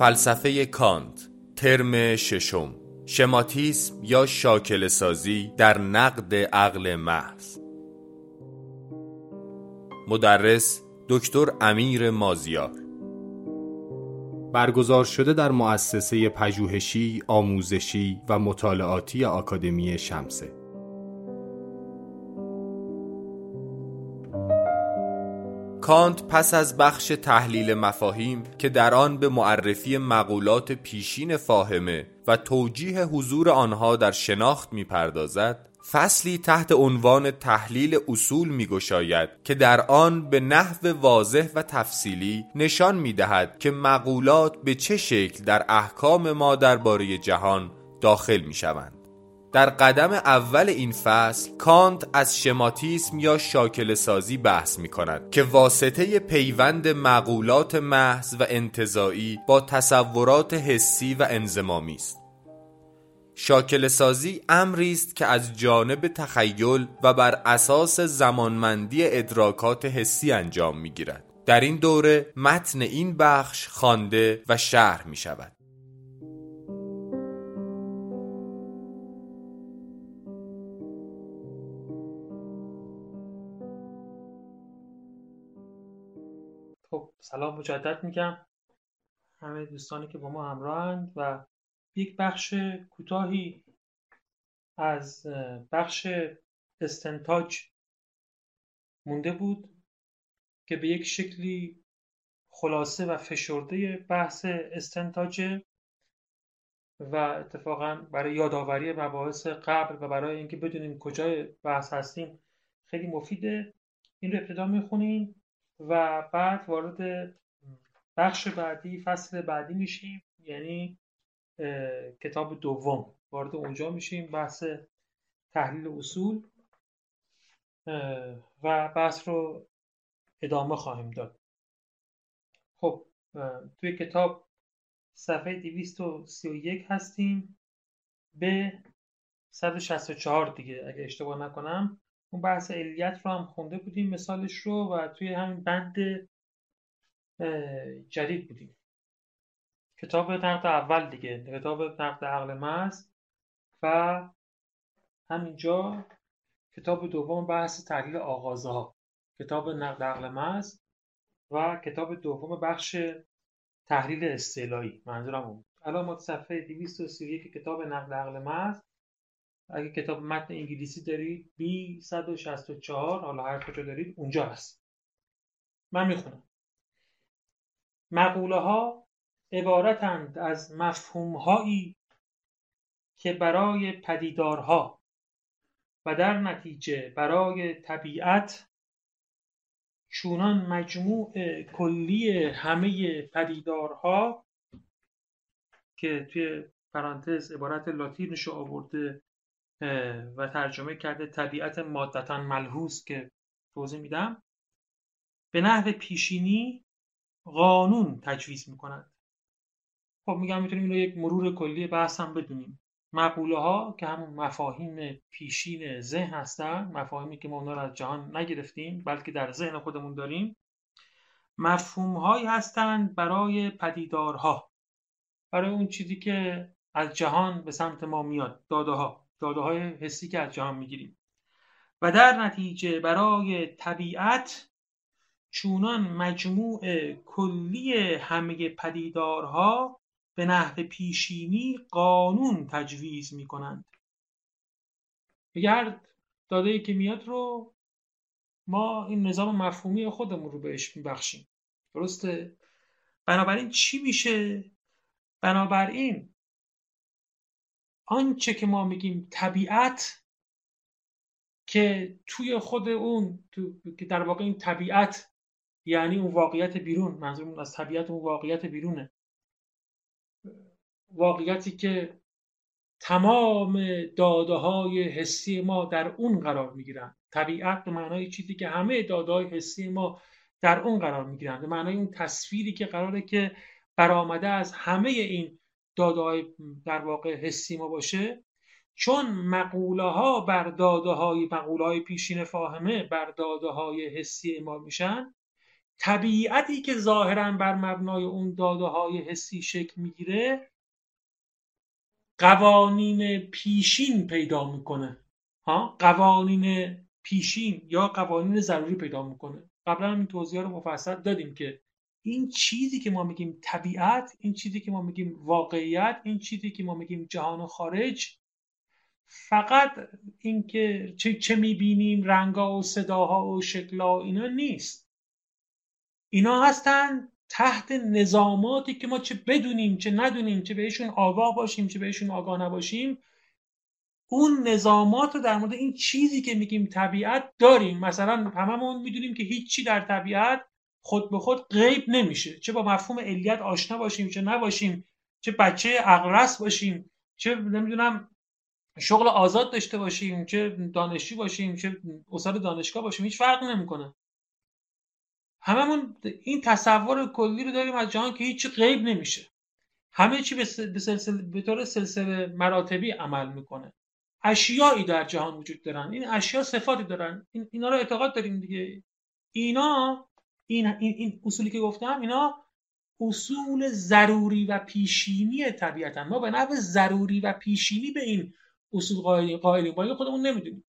فلسفه کانت ترم ششم. شماتیسم یا شاکل سازی در نقد عقل محض. مدرس دکتر امیر مازیار. برگزار شده در مؤسسه پژوهشی، آموزشی و مطالعاتی آکادمی شمسه. کانت پس از بخش تحلیل مفاهیم که در آن به معرفی مقولات پیشین فاهمه و توجیه حضور آنها در شناخت می‌پردازد فصلی تحت عنوان تحلیل اصول میگشاید که در آن به نحو واضح و تفصیلی نشان می‌دهد که مقولات به چه شکل در احکام ما درباره جهان داخل می‌شوند. در قدم اول این فصل کانت از شماتیسم یا شاکل سازی بحث می کند که واسطه پیوند مقولات محض و انتظایی با تصورات حسی و انزمامی است شاکل سازی امری است که از جانب تخیل و بر اساس زمانمندی ادراکات حسی انجام می گیرد. در این دوره متن این بخش خوانده و شرح می شود. خب سلام مجدد میگم. همه دوستانی که با ما همراهند و یک بخش کوتاهی از بخش استنتاج مونده بود که به یک شکلی خلاصه و فشرده بحث استنتاجه و اتفاقا برای یادآوری مباحث قبل و برای اینکه بدونیم کجای بحث هستیم خیلی مفیده. این رو ابتدا می‌خونیم. و بعد وارد بخش بعدی فصل بعدی میشیم. یعنی کتاب دوم. وارد اونجا میشیم. بحث تحلیل اصول. و بحث رو ادامه خواهیم داد. خب توی کتاب صفحه 231 هستیم. به 164 دیگه اگه اشتباه نکنم. اون بحث علیت رو هم خونده بودیم مثالش رو و توی همین بند جدید بودیم. کتاب نقد اول دیگه کتاب نقد عقل محض و همینجا کتاب دوم بحث تحلیل آغازها. کتاب نقد عقل محض و کتاب دوم بخش تحلیل استعلایی. منظورم اون الان ما صفحه 231 کتاب نقد عقل محض اگه کتاب متن انگلیسی دارید B 164 حالا هر کجا دارید اونجا هست. من می‌خونم. مقوله ها عبارتند از مفهومهایی که برای پدیدارها و در نتیجه برای طبیعت چونان مجموع کلی همه پدیدارها که توی پرانتز عبارت لاتینش آورده و ترجمه کرده طبیعت مادتا ملحوظ که توضیح میدم. به نحو پیشینی قانون تجویز می‌کنند خب میگم می‌تونیم اینو یک مرور کلی بحث هم بدونیم. مقوله ها که همون مفاهیم پیشین ذهن هستن مفاهیمی که ما اونا رو از جهان نگرفتیم بلکه در ذهن خودمون داریم مفهوم هایی هستند برای پدیدارها برای اون چیزی که از جهان به سمت ما میاد داده ها داده های حسی که از جهان می‌گیریم. و در نتیجه برای طبیعت چونان مجموع کلی همه پدیدارها به نحو پیشینی قانون تجویز می کنند هر داده که میاد رو ما این نظام مفهومی خودمون رو بهش میبخشیم. درسته؟ بنابراین چی میشه؟ بنابراین آنچه که ما میگیم طبیعت که توی خود اون تو، که در واقع این طبیعت یعنی اون واقعیت بیرون منظورمون از طبیعت اون واقعیت بیرونه. واقعیتی که تمام داده های حسی ما در اون قرار می گیرند طبیعت به معنای چیزی که همه داده های حسی ما در اون قرار می گیرند به معنای اون تصویری که قراره که برآمده از همه این داده های در واقع حسی ما باشه چون مقوله ها بر داده های مقوله های پیشین فاهمه بر داده های حسی ما میشن طبیعتی که ظاهرا بر مبنای اون داده های حسی شکل می‌گیره قوانین پیشین پیدا می‌کنه. ها؟ قوانین پیشین یا قوانین ضروری پیدا می‌کنه. قبلا این توضیح رو مفصل دادیم که این چیزی که ما میگیم طبیعت این چیزی که ما میگیم واقعیت این چیزی که ما میگیم جهان خارج فقط اینکه چه, چه می‌بینیم رنگا و صداها و شکلا اینا نیست. اینا هستن تحت نظاماتی که ما چه بدونیم چه ندونیم چه بهشون آگاه باشیم چه بهشون آگاه نباشیم. اون نظامات رو در مورد این چیزی که میگیم طبیعت داریم. مثلا هممون می‌دونیم که هیچی در طبیعت خود به خود غیب نمیشه. چه با مفهوم علیت آشنا باشیم چه نباشیم چه بچه اقرس باشیم چه نمی‌دونم شغل آزاد داشته باشیم چه دانشجو باشیم چه استاد دانشگاه باشیم هیچ فرق نمی‌کنه. هممون این تصور کلی رو داریم از جهان که هیچ غیب نمیشه. همه چی به, سلسله، به طور سلسله مراتبی عمل می‌کنه. اشیایی در جهان وجود دارن. این اشیا صفاتی دارن. این اینا رو اعتقاد داریم دیگه. اینا این, این, این اصولی که گفتم اینا اصول ضروری و پیشینی طبیعتا ما به نحو ضروری و پیشینی به این اصول قائلیم. قائلیم با خودمون نمی‌دونیم.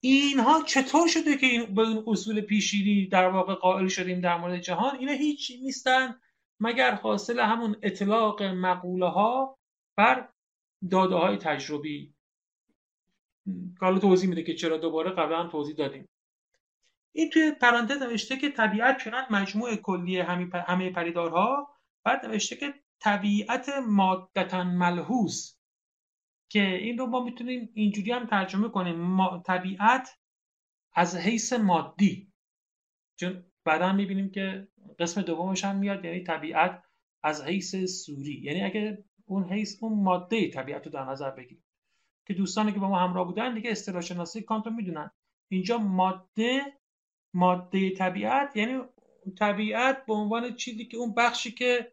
اینها چطور شده که این به این اصول پیشینی در واقع قائل شدیم در مورد جهان؟ اینا هیچ نیستن مگر حاصل همون اطلاق مقوله ها بر داده های تجربی حالا توضیح میده که چرا دوباره قبلا هم توضیح دادیم. این توی پرانتز نوشته که طبیعت چنان مجموع کلی همه پریدارها بعد نوشته که طبیعت مادتا ملحوظ. که این رو ما می‌تونیم اینجوری هم ترجمه کنیم. طبیعت از حیث مادی. چون بعدا می‌بینیم که قسم دومش هم میاد یعنی طبیعت از حیث سوری. یعنی اگه اون حیث اون ماده طبیعت رو در نظر بگیریم. که دوستانی که با ما همراه بودن دیگه اصطلاح شناسی کانت رو می‌دونن. اینجا ماده ماده طبیعت یعنی طبیعت به عنوان چیزی که اون بخشی که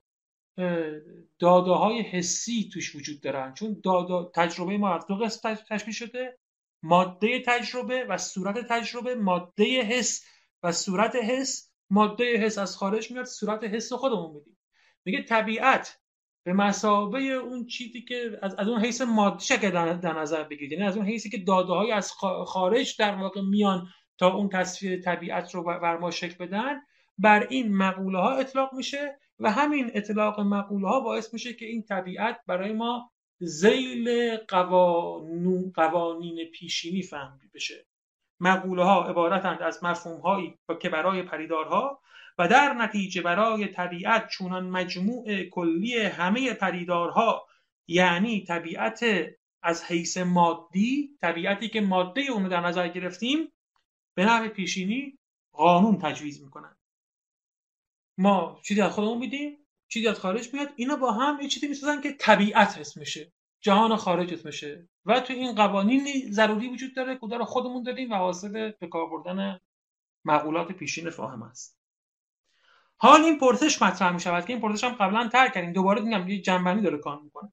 داده های حسی توش وجود دارن. چون داده تجربه ما از دو قسم تشکیل شده ماده تجربه و صورت تجربه ماده حس و صورت حس. ماده حس از خارج میاد صورت حس خودمون میدیم. میگه طبیعت به مسابه اون چیزی که از, از اون حیث مادی شکل در نظر بگیرید یعنی از اون حیثی که داده های از خارج در واقع میان تا اون تصویر طبیعت رو بر ما شکل بدن بر این مقوله ها اطلاق میشه و همین اطلاق مقوله ها باعث میشه که این طبیعت برای ما زیل قوانین, پیشینی فهمی بشه. مقوله ها عبارتند از مفهوم هایی که برای پریدارها و در نتیجه برای طبیعت چونان مجموع کلی همه پریدارها یعنی طبیعت از حیث مادی طبیعتی که ماده اونو در نظر گرفتیم به نحو پیشینی قانون تجویز می‌کنن. ما چیزی از خودمون میدیم چیزی از خارج میاد؟ اینا با هم یه چیزی می‌سازن که طبیعت اسم میشه جهان خارج اسم میشه و تو این قوانین ضروری وجود داره که رو خودمون داریم و حاصل به کار بردن مقولات پیشین فاهم است. حال این پرسش مطرح می شود که این پرسش هم قبلا تر کردیم. دوباره میگم یه جنبندی داره کار می‌کنه.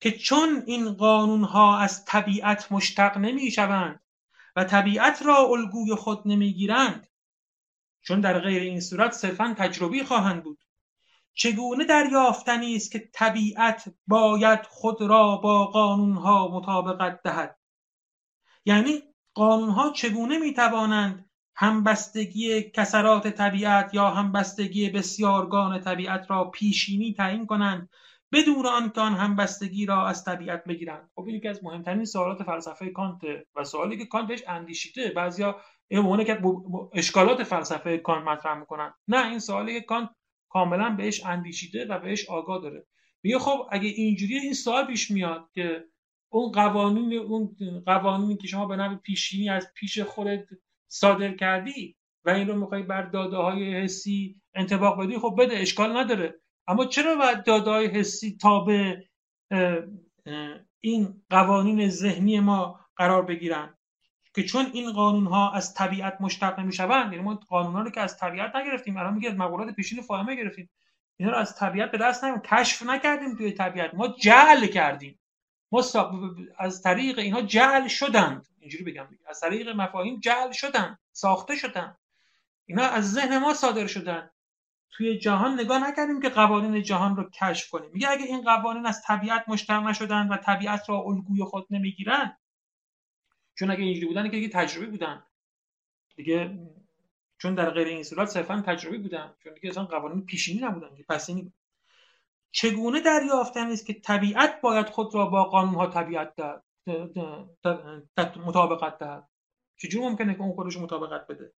که چون این قانون ها از طبیعت مشتق نمی شوند و طبیعت را الگوی خود نمی‌گیرند. چون در غیر این صورت صرفا تجربی خواهند بود. چگونه دریافتنی است که طبیعت باید خود را با قانونها مطابقت دهد؟ یعنی قانونها چگونه می‌توانند همبستگی کسرات طبیعت یا همبستگی بسیارگان طبیعت را پیشینی تعیین کنند بدون آنکه آن همبستگی را از طبیعت بگیرند. خب یکی از مهمترین سوالات فلسفه کانت و سوالی که کانت بهش اندیشیده بعضیا این که اشکالات فلسفه کانت مطرح می‌کنن. نه این سوالی که کانت کاملا بهش اندیشیده و بهش آگاه داره. میگه خب اگه اینجوری این سوال پیش میاد که اون قوانین اون قوانینی که شما به نوع پیشینی از پیش خودت صادر کردی و این رو می‌خوای بر داده های حسی انتباق بدی خب بده اشکال نداره. اما چرا باید داده های حسی تابع این قوانین ذهنی ما قرار بگیرن؟ که چون این قانون ها از طبیعت مشتق نمی‌شوند یعنی ما قانون ها رو که از طبیعت نگرفتیم الان میگه مقولات پیشین فاهمه گرفتیم. اینا رو از طبیعت به دست نمیاریم کشف نکردیم توی طبیعت. ما جعل کردیم. ما از طریق اینها جعل شدند. اینجوری بگم از طریق مفاهیم جعل شدند ساخته شدند. اینا از ذهن ما صادر شدن توی جهان نگاه نکردیم که قوانین جهان رو کشف کنیم. میگه اگه این قوانین از طبیعت مشتق نشدن و طبیعت را الگوی خود نمی‌گیرن چون اگه اینجوری بودن که تجربی بودن. دیگه چون در غیر این صورت صرفا تجربی بودن. چون دیگه اصلا قوانین پیشینی نبودن که پس این چگونه دریافتن است که طبیعت باید خود را با قانون طبیعت در مطابقت دهد چجور ممکنه که اون خودش مطابقت بده؟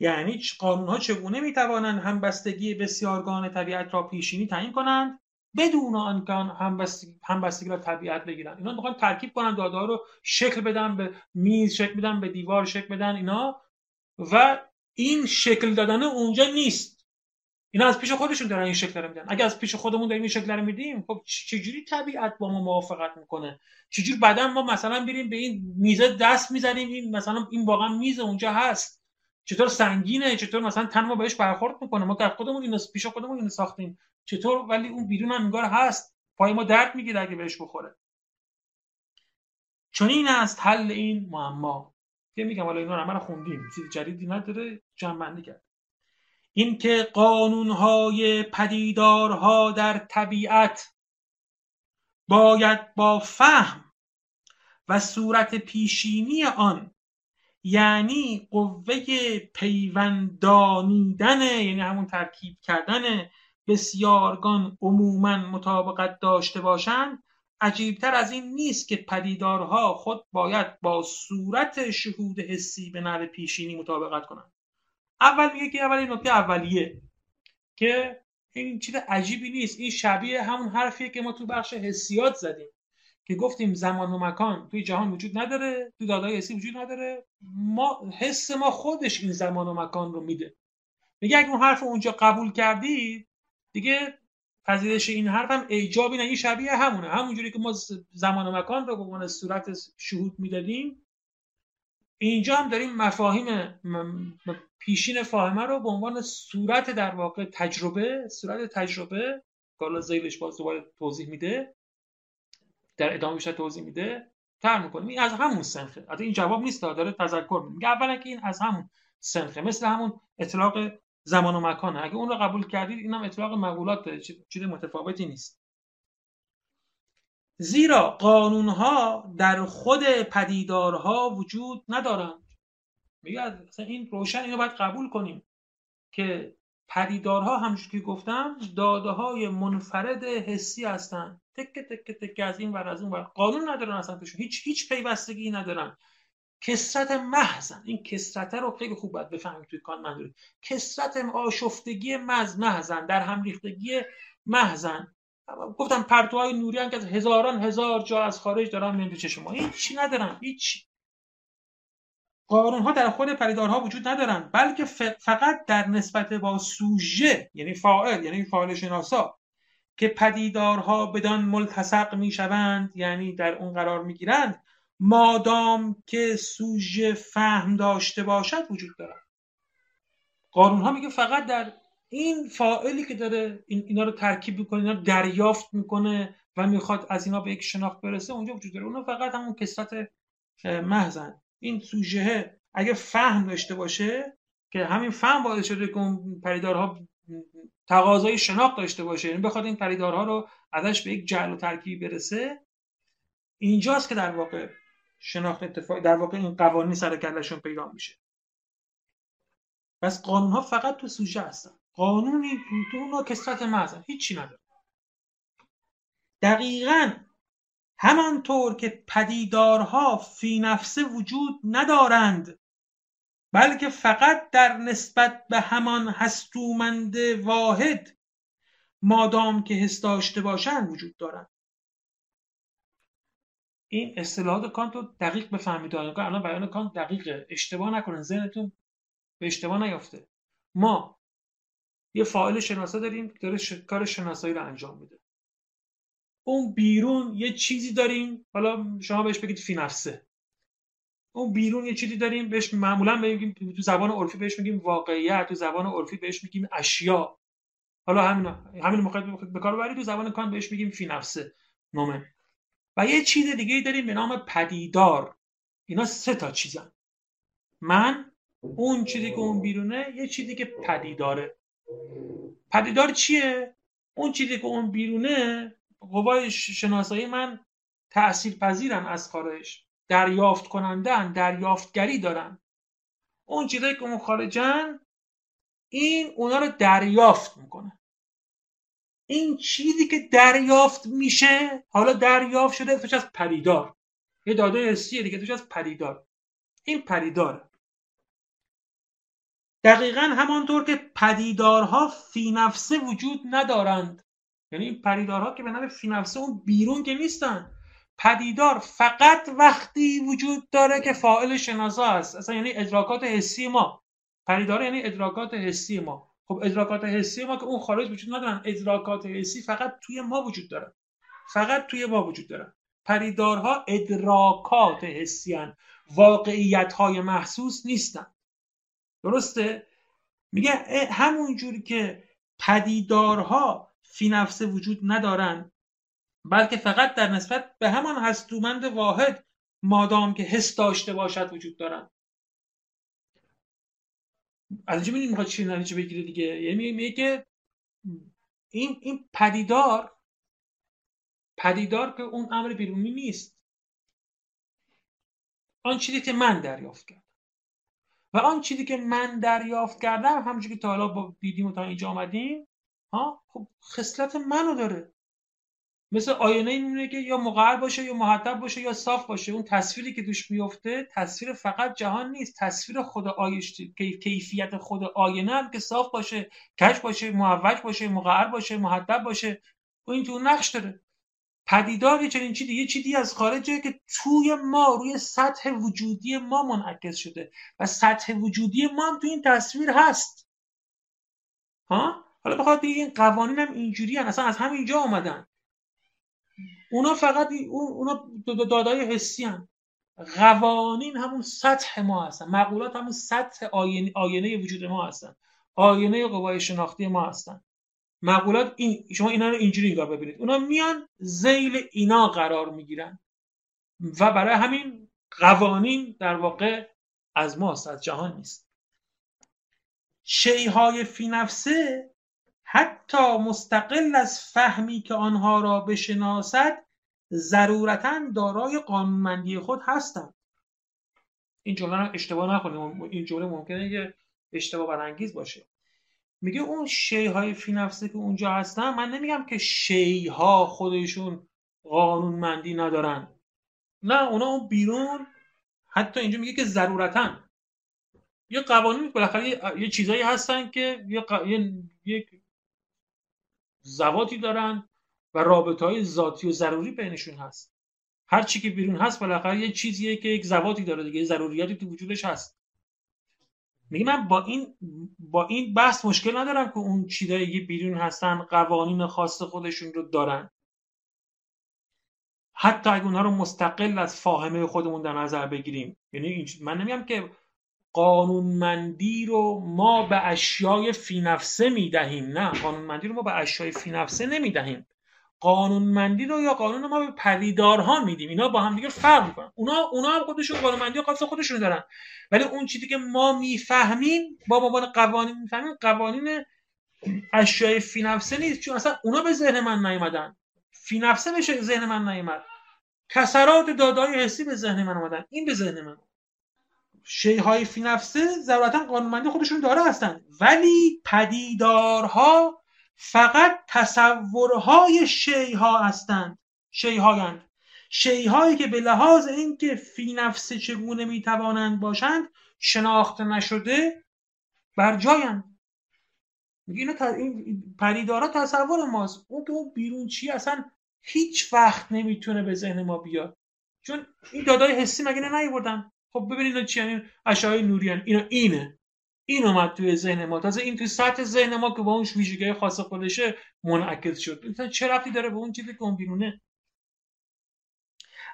یعنی قانون ها چگونه می‌توانند همبستگی بسیارگان طبیعت را پیشینی تعیین کنند بدون آنکه همبستگی, همبستگی را طبیعت بگیرن اینا می‌خوان ترکیب کنن داده رو شکل بدن به میز شکل بدن به دیوار شکل بدن اینا. و این شکل دادن اونجا نیست. اینا از پیش خودشون دارن این شکل رو میدن. اگه از پیش خودمون داریم این شکل رو میدیم خب چجوری طبیعت با ما موافقت می‌کنه؟ چجوری بعدا ما مثلا بریم به این میزه دست می‌زنیم این مثلا این واقعا میز اونجا هست. چطور سنگینه چطور مثلا تن ما بهش برخورد می‌کنه. ما در خودمون اینو پیش خودمون اینو ساختیم. چطور؟ ولی اون بیرون هم انگار هست. پای ما درد می‌گیره اگه بهش بخوره. چون این است حل این معما. که میگم حالا اینا رو خوندیم. چیز جدیدی نداره جمع بندی کرد. اینکه قانونهای پدیدارها در طبیعت باید با فهم و صورت پیشینی آن یعنی قوه پیوندانیدن یعنی همون ترکیب کردن بسیارگان عموما مطابقت داشته باشند عجیبتر از این نیست که پدیدارها خود باید با صورت شهود حسی به نحو پیشینی مطابقت کنند. اول میگه که اول نکته اولیه که این چیز عجیبی نیست. این شبیه همون حرفیه که ما تو بخش حسیات زدیم. که گفتیم زمان و مکان توی جهان وجود نداره تو دادای حسی وجود نداره. ما حس ما خودش این زمان و مکان رو میده. میگه اگه اون حرف اونجا قبول کردی دیگه پذیرش این حرف هم ایجابی نه این شبیه همونه. همونجوری که ما زمان و مکان رو به عنوان صورت شهود می‌دادیم اینجا هم داریم مفاهیم پیشین فاهمه رو به عنوان صورت در واقع تجربه صورت تجربه کارلا زیلش باز دوباره توضیح میده. در ادامه بیشتر توضیح میده تر می‌کنیم. این از همون سنخه. حتی این جواب نیست داره تذکر میگه اولا که این از همون سنخه مثل همون اطلاق زمان و مکانه. اگه اون رو قبول کردید اینم اطلاق مقولات چیز متفاوتی نیست. زیرا قانونها در خود پدیدارها وجود ندارند. میگه این روشن اینو باید قبول کنیم که پدیدارها همچون که گفتم داده های منفرد حسی هستند تک تک تک از این ور از اون ور. قانون ندارن اصلا هیچ هیچ پیوستگی ندارن. کسرت محضن. این کسرت رو خیلی خوب باید بفهمید توی کان منظوری کسرت آشفتگی مز محضن. در هم ریختگی محضن. گفتم پرتوهای نوری هم که هزاران هزار جا از خارج دارن میان تو چشم ما. هیچی ندارن. هیچ قانون ها در خود پریدارها وجود ندارن بلکه فقط در نسبت با سوژه یعنی فاعل یعنی فاعل شناسا که پدیدارها بدان ملتصق می‌شوند یعنی در اون قرار می‌گیرند مادام که سوژه فهم داشته باشد وجود دارد. قانون ها میگه فقط در این فاعلی که داره این اینا رو ترکیب می‌کنه اینا دریافت می‌کنه و می‌خواد از اینا به یک شناخت برسه اونجا وجود داره. اونا فقط همون کسرت محضن. این سوژه اگه فهم داشته باشه که همین فهم باعث شده که اون پریدارها تقاضای شناخت داشته باشه یعنی بخواد این پریدارها رو ازش به یک جعل و ترکیب برسه اینجاست که در واقع شناخت اتفاقی در واقع این قوانین سر کلشون پیدا میشه. پس قانون ها فقط تو سوژه هستن. قانونی تو اون کسرت محضن هیچی نداره دقیقا همانطور که پدیدارها فی نفسه وجود ندارند بلکه فقط در نسبت به همان هستومند واحد مادام که حس داشته باشند وجود دارند. این اصطلاحات کانت رو دقیق بفهمید الان بیان کانت دقیقه. اشتباه نکنن ذهنتون به اشتباه نیافته. ما یه فاعل شناسا داریم که داره کار شناسایی رو انجام میده. اون بیرون یه چیزی داریم حالا شما بهش بگید فی نفسه اون بیرون یه چیزی داریم بهش معمولا بگیم تو زبان عرفی بهش میگیم واقعیت تو زبان عرفی بهش میگیم اشیا. حالا همین همین موقع به کار تو زبان کان بهش میگیم فی نفسه نومه و یه چیز دیگه داریم به نام پدیدار. اینا سه تا چیزن. من اون چیزی که اون بیرونه یه چیزی که پدیداره. پدیدار چیه؟ اون چیزی که اون بیرونه قوای شناسایی من تأثیر پذیرن از خارج. دریافت کنندن دریافتگری دارن. اون چیزایی که اون خارجن این اونا رو دریافت می‌کنه. این چیزی که دریافت میشه حالا دریافت شده توش از پریدار یه داده حسیه دیگه توش از پریدار این پریدار دقیقا همانطور که پدیدارها فی نفسه وجود ندارند. یعنی پدیدارها که به نام فی نفسه اون بیرون که نیستن. پدیدار فقط وقتی وجود داره که فاعل شناسا است اصلا یعنی ادراکات حسی ما. پدیدار یعنی ادراکات حسی ما. خب ادراکات حسی ما که اون خارج وجود ندارن. ادراکات حسی فقط توی ما وجود دارن فقط توی ما وجود دارن پریدارها ادراکات حسی هن. واقعیت های محسوس نیستن. درسته؟ میگه همون جوری که پدیدارها فی نفسه وجود ندارن بلکه فقط در نسبت به همان هستومند واحد مادام که حس داشته باشد وجود دارن. از اینجا می‌دونی می‌خواد چی نتیجه بگیره دیگه. یعنی میگه که این این پدیدار پدیدار که اون امر بیرونی نیست. آن چیزی که من دریافت کردم. و آن چیزی که من دریافت کردم همونجوری که تا حالا با دیدیم و تا اینجا آمدیم خب خصلت منو داره. مثل آینه میمونه که یا مقعر باشه یا محدب باشه یا صاف باشه. اون تصویری که دوش میفته تصویر فقط جهان نیست. تصویر خود آیش کیفیت خود آینه هم که صاف باشه کش باشه معوج باشه مقعر باشه محدب باشه. و این تو نقش داره. پدیدار یه چنین چیزی یه چیزی از خارجه که توی ما روی سطح وجودی ما منعکس شده. و سطح وجودی ما هم تو این تصویر هست. ها؟ حالا بخواد این قوانین هم اینجوری هن. اصلا از همینجا آمدن اونا فقط اونا دادای حسی هم. قوانین همون سطح ما هستن. مقولات همون سطح آینه, آینه وجود ما هستن. آینه قوای شناختی ما هستن. مقولات این شما اینا رو اینجوری نگاه ببینید. اونا میان زیل اینا قرار می‌گیرن. و برای همین قوانین در واقع از ماست از جهان نیست. شیهای فی نفسه حتی مستقل از فهمی که آنها را بشناسد ضرورتا دارای قانونمندی خود هستند. این جمله رو اشتباه نکنیم. این جمله ممکنه که اشتباه برانگیز باشه. میگه اون شیهای فی نفسه که اونجا هستن من نمیگم که شیها خودشون قانونمندی ندارن. نه اونا اون بیرون حتی اینجا میگه که ضرورتا. یه قوانین بالاخره یه, چیزایی هستن که یه, ق... یه... زواتی دارن و رابطه های ذاتی و ضروری بینشون هست. هر چی که بیرون هست بالاخره یه چیزیه که یک زواتی داره دیگه ضروریاتی تو وجودش هست. میگه من با این با این بحث مشکل ندارم که اون چیزایی که بیرون هستن قوانین خاص خودشون رو دارن. حتی اگه اونها رو مستقل از فاهمه خودمون در نظر بگیریم. یعنی من نمیگم که قانونمندی رو ما به اشیای فی نفسه می‌دهیم نه قانونمندی رو ما به اشیای فی نفسه نمی‌دهیم قانونمندی رو یا قانون ما به پدیدارها میدیم اینا با هم دیگه فرق می‌کنن. اونا اونا هم خودشون قانونمندی خاص خودشون دارن. ولی اون چیزی که ما می‌فهمیم با عنوان قوانین می‌فهمیم قوانین اشیای فی نفسه نیست. چون اصلا اونا به ذهن من نیومدن. فی نفسه به ذهن من نیومد. کسرات دادای حسی به ذهن من اومدن. این به ذهن من. شیهای فی نفسه ضرورتا قانونمندی خودشون داره هستن. ولی پدیدارها فقط تصورهای شیها هستند. شیهایند شیهایی که به لحاظ اینکه فی نفسه چگونه می‌توانند باشند شناخته نشده بر جایند. میگه این پریدارا تصور ماست. اون که اون بیرون چی اصلا هیچ وقت نمی‌تونه به ذهن ما بیاد. چون این دادای حسی مگه نیوردن؟ خب ببینید چی یعنی اشعای نوریان اینا اینه. این اومد توی ذهن ما. تازه این توی سطح ذهن ما که با اون ویژگی خاص خودشه منعکس شد. مثلا چه رفتی داره به اون چیزی که اون بیرونه؟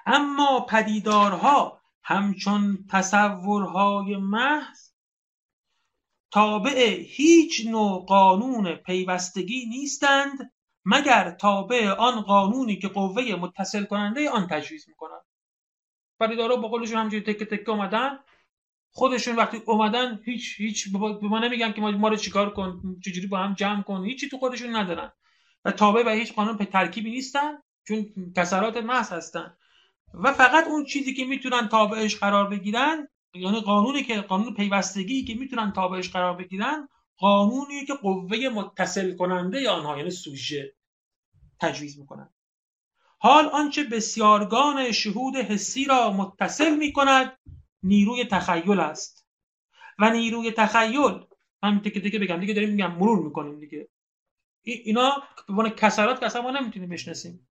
اما پدیدارها همچون تصورهای محض تابع هیچ نوع قانون پیوستگی نیستند مگر تابع آن قانونی که قوه متصل کننده آن تجویز می‌کنند. پدیدارها با قولشون همجوری تکه تکه اومدن. خودشون وقتی اومدن هیچ هیچ به ما نمیگن که ما رو چیکار کن چجوری با هم جمع کن هیچی تو خودشون ندارن. و تابع به هیچ قانون ترکیبی نیستن چون کسرات محض هستن. و فقط اون چیزی که می‌تونن تابعش قرار بگیرن یعنی قانونی که قانون پیوستگی که می‌تونن تابعش قرار بگیرن قانونی که قوه متصل کننده آنها یعنی سوژه تجویز می‌کنن. حال آنچه بسیارگان شهود حسی را متصل می‌کند نیروی تخیل است. و نیروی تخیل همین که دیگه بگم دیگه داریم میگم مرور می‌کنیم دیگه. اینا به عنوان کسرات که اصلا ما نمی‌تونیم بشناسیم.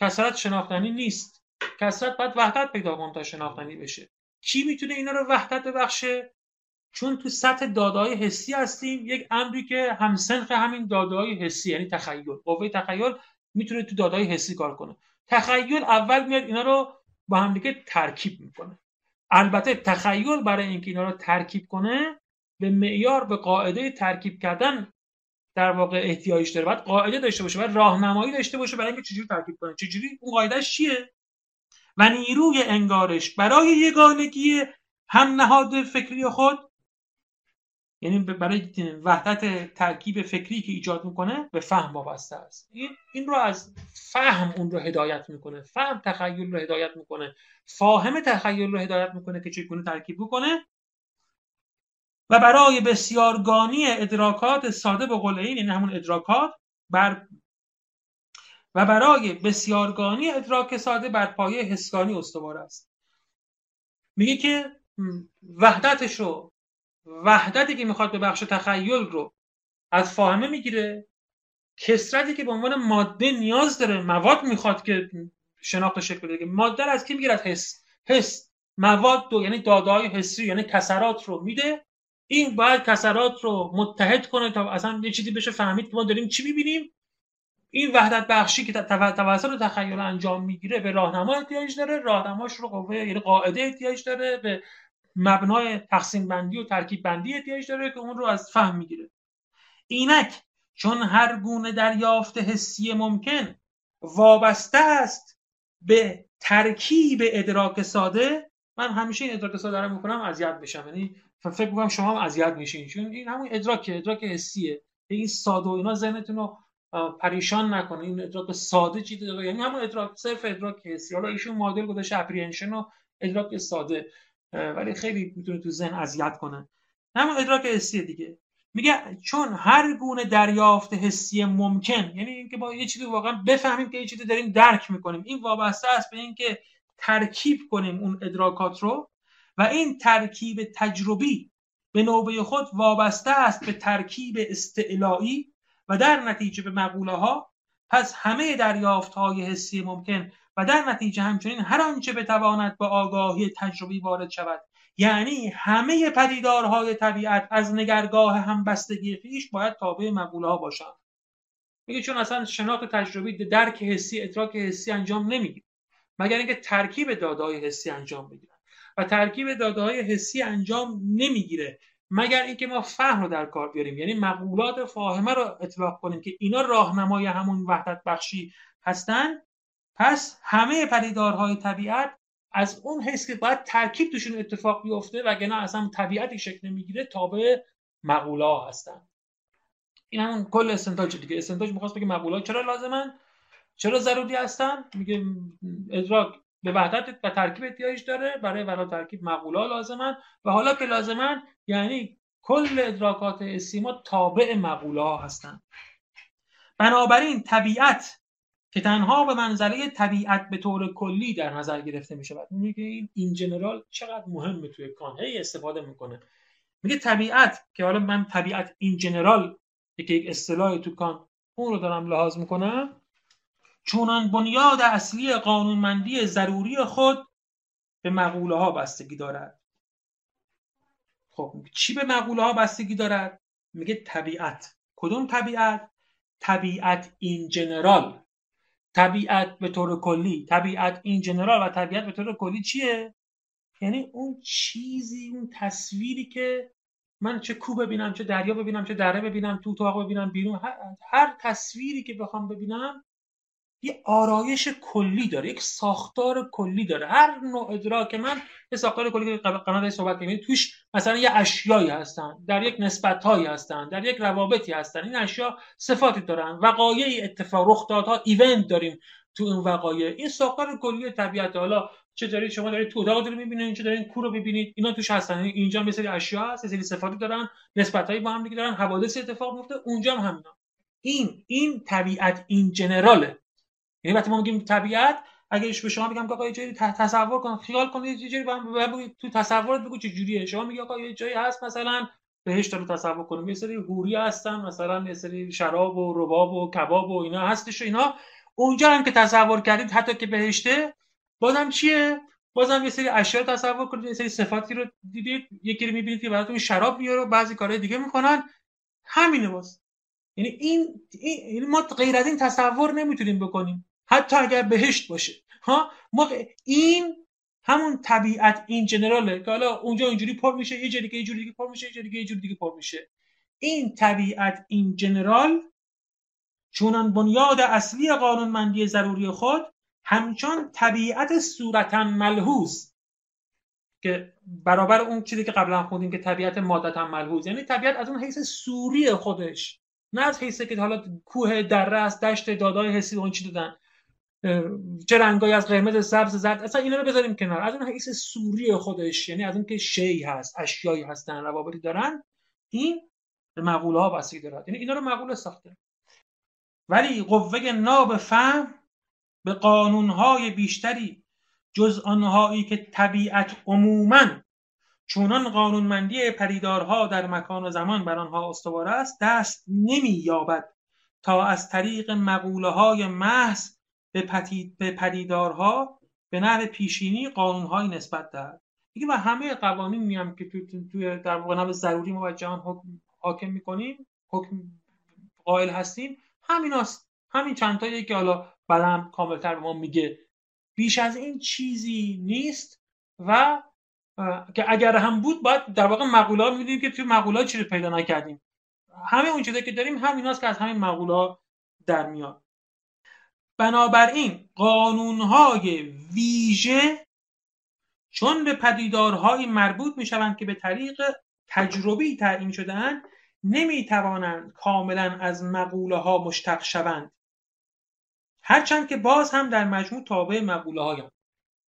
کسرات شناختنی نیست. کسرت باید وحدت پیدا کنه تا شناختنی بشه. کی می‌تونه اینا رو وحدت ببخشه؟ چون تو سطح دادای حسی هستیم یک امری که همسنخ همین دادای حسی یعنی تخیل. قوه تخیل می‌تونه تو دادای حسی کار کنه. تخیل اول میاد اینا رو با هم دیگه ترکیب می‌کنه. البته تخیل برای اینکه اینا رو ترکیب کنه به معیار به قاعده ترکیب کردن در واقع احتیاج داره. باید قاعده داشته باشه باید راهنمایی داشته باشه برای اینکه چجوری ترکیب کنه. چجوری؟ اون قاعدهش چیه؟ و نیروی انگارش برای یگانگی هم نهاد فکری خود یعنی برای وحدت ترکیب فکری که ایجاد می‌کنه به فهم وابسته است. این این رو از فهم اون رو هدایت می‌کنه. فهم تخیل رو هدایت می‌کنه. فاهم تخیل رو هدایت می‌کنه که چگونه ترکیب بکنه. و برای بسیارگانی ادراکات ساده به قول این یعنی همون ادراکات بر و برای بسیارگانی ادراک ساده بر پایه حسگانی استوار است. میگه که وحدتش رو وحدتی که می‌خواد به بخش تخیل رو از فاهمه می‌گیره کسرتی که به عنوان ماده نیاز داره مواد می‌خواد که شناخت شکل بده ماده از کی می‌گیره از حس. حس. مواد دو یعنی دادهای حسی یعنی کسرات رو میده. این باید کسرات رو متحد کنه تا اصلا یه چیزی بشه فهمید ما داریم چی می‌بینیم. این وحدت بخشی که توسط تخیل انجام می‌گیره به راهنما احتیاج داره. راهنماش رو قوه یعنی قاعده احتیاج داره. به مبنای تقسیم بندی و ترکیب بندی احتیاج داره که اون رو از فهم می‌گیره. اینک چون هر گونه دریافت حسی ممکن وابسته است به ترکیب ادراک ساده من همیشه این ادراک ساده رو می‌کنم اذیت بشم یعنی فکر می‌کنم شما هم اذیت میشین. چون این همون ادراک ادراک حسیه. این ساده و اینا ذهنتون رو پریشان نکنه. این ادراک ساده چی داره؟ یعنی همون ادراک صرف ادراک حسی. حالا ایشون مدل گذاشته apprehension و ادراک ساده. ولی خیلی می‌تونه تو ذهن اذیت کنه. همون ادراک حسی دیگه. میگه چون هر گونه دریافت حسی ممکن یعنی اینکه با یه چیزی واقعا بفهمیم که یه چیزی داریم درک می‌کنیم. این وابسته است به اینکه ترکیب کنیم اون ادراکات رو و این ترکیب تجربی به نوبه خود وابسته است به ترکیب استعلایی و در نتیجه به مقوله ها پس همه دریافت های حسی ممکن و در نتیجه همچنین هر آنچه بتواند به آگاهی تجربی وارد شود یعنی همه پدیدارهای طبیعت از نگرگاه همبستگی خیش باید تابع مقوله ها باشند. میگه چون اصلا شناخت تجربی درک حسی ادراک حسی انجام نمی‌گیره مگر اینکه ترکیب دادههای حسی انجام بگیرن. و ترکیب دادههای حسی انجام نمی‌گیره مگر اینکه ما فهم رو در کار بیاریم. یعنی مقولات فاهمه رو اطلاق کنیم که اینا راهنمای همون وحدت بخشی هستن پس همه پدیدارهای طبیعت از اون حس که باید ترکیب توشون اتفاق بیفته و گنا اصلا طبیعتی شکل نمی‌گیره تابع مقوله هستن. این همون کل استنتاج دیگه. استنتاج می‌خواست بگه مقوله چرا لازمن؟ چرا ضروری هستن؟ میگه ادراک به وحدت و ترکیب احتیاج داره. برای برای ترکیب مقوله لازمن. و حالا که لازمن یعنی کل ادراکات استیما تابع مقوله ها هستن. بنابراین طبیعت که تنها به منزله طبیعت به طور کلی در نظر گرفته می شود. میگه این این جنرال چقدر مهمه توی کان. هی استفاده می‌کنه. میگه طبیعت که حالا من طبیعت این جنرال که یک اصطلاح تو کان اون رو دارم لحاظ می‌کنم چونان بنیاد اصلی قانونمندی ضروری خود به مقوله ها بستگی دارد. خب چی به مقوله ها بستگی دارد؟ میگه طبیعت. کدوم طبیعت؟ طبیعت این جنرال. طبیعت به طور کلی طبیعت این جنرال و طبیعت به طور کلی چیه؟ یعنی اون چیزی اون تصویری که من چه کو ببینم چه دریا ببینم چه دره ببینم تو ببینم بیرون هر, هر تصویری که بخوام ببینم یه آرایش کلی داره یک ساختار کلی داره. هر نوع ادراک من یه ساختار کلی که قبلا صحبت کردیم. توش مثلا یه اشیایی هستن در یک نسبتهایی هستن در یک روابطی هستن. این اشیا صفاتی دارن. وقایع اتفاق رخدادها ایونت داریم تو این وقایع. این ساختار کلی طبیعت حالا چه دارید شما دارید تو اتاق رو می‌بینید چه دارید کو رو ببینید اینا توش هستن. اینجا یه سری اشیا هست یه سری صفاتی دارن نسبتایی با هم دیگه دارن حوادث اتفاق میفته اونجا هم همینا این این طبیعت این جنراله یعنی وقتی ما میگیم طبیعت اگه به شما بگم آقا یه جایی تصور کن خیال کن یه جایی بگو تو تصورت بگو چه جوریه. شما میگی آقا یه جایی هست مثلا بهشت رو تصور کنیم. یه سری حوری هستن مثلا یه سری شراب و رباب و کباب و اینا هستش و اینا. اونجا هم که تصور کردید حتی که بهشته بازم چیه؟ بازم یه سری اشیا تصور کنید یه سری صفاتی رو دیدید یکی رو می‌بینید که براتون شراب میاره و بعضی کارهای دیگه می‌کنن. همینه باز. یعنی این, این یعنی ما غیر از این تصور نمی‌تونیم بکنیم. حتی اگر بهشت باشه. ها؟ ما این همون طبیعت این جنراله که حالا اونجا اینجوری پر میشه یه جوری دیگه یه جوری دیگه پر میشه یه جوری دیگه یه جوری دیگه پر میشه. این طبیعت این جنرال چونان بنیاد اصلی قانونمندی ضروری خود همچون طبیعت صورتا ملحوظ که برابر اون چیزی که قبلا خوندیم که طبیعت مادتا ملحوظ. یعنی طبیعت از اون حیث سوری خودش نه از حیث که حالا کوه دره است دشت دادای حسی اون چی دادن. چه رنگایی از قرمز سبز زرد اصلا اینا رو بذاریم کنار. از اون حیث سوری خودش یعنی از اون که شی هست اشیایی هستن روابطی دارن این به مقوله ها بستگی دارد. یعنی اینا رو مقوله ساخته. ولی قوه ناب فهم به قانونهای بیشتری جز آنهایی که طبیعت عموما چونان قانونمندی پریدارها در مکان و زمان بر آنها استوار است دست نمی یابد تا از طریق مقوله های محض به, پدیدارها به نحو پیشینی قانونهایی نسبت دهد. دیگه و همه قوانین میام که توی در واقع ضروری ما جهان حاکم می‌کنیم حکم قائل هستیم همین هست. همین چند که حالا بعدم کاملتر به ما میگه. بیش از این چیزی نیست و که اگر هم بود باید در واقع مقوله میدیم که توی مقوله چی رو پیدا نکردیم. همه اون چیزی که داریم همین که از همین مقوله در میاد. بنابراین قانونهای ویژه چون به پدیدارهایی مربوط می شوند که به طریق تجربی تعیین شدن نمی توانند کاملا از مقوله ها مشتق شوند. هرچند که باز هم در مجموع تابع مقوله هایم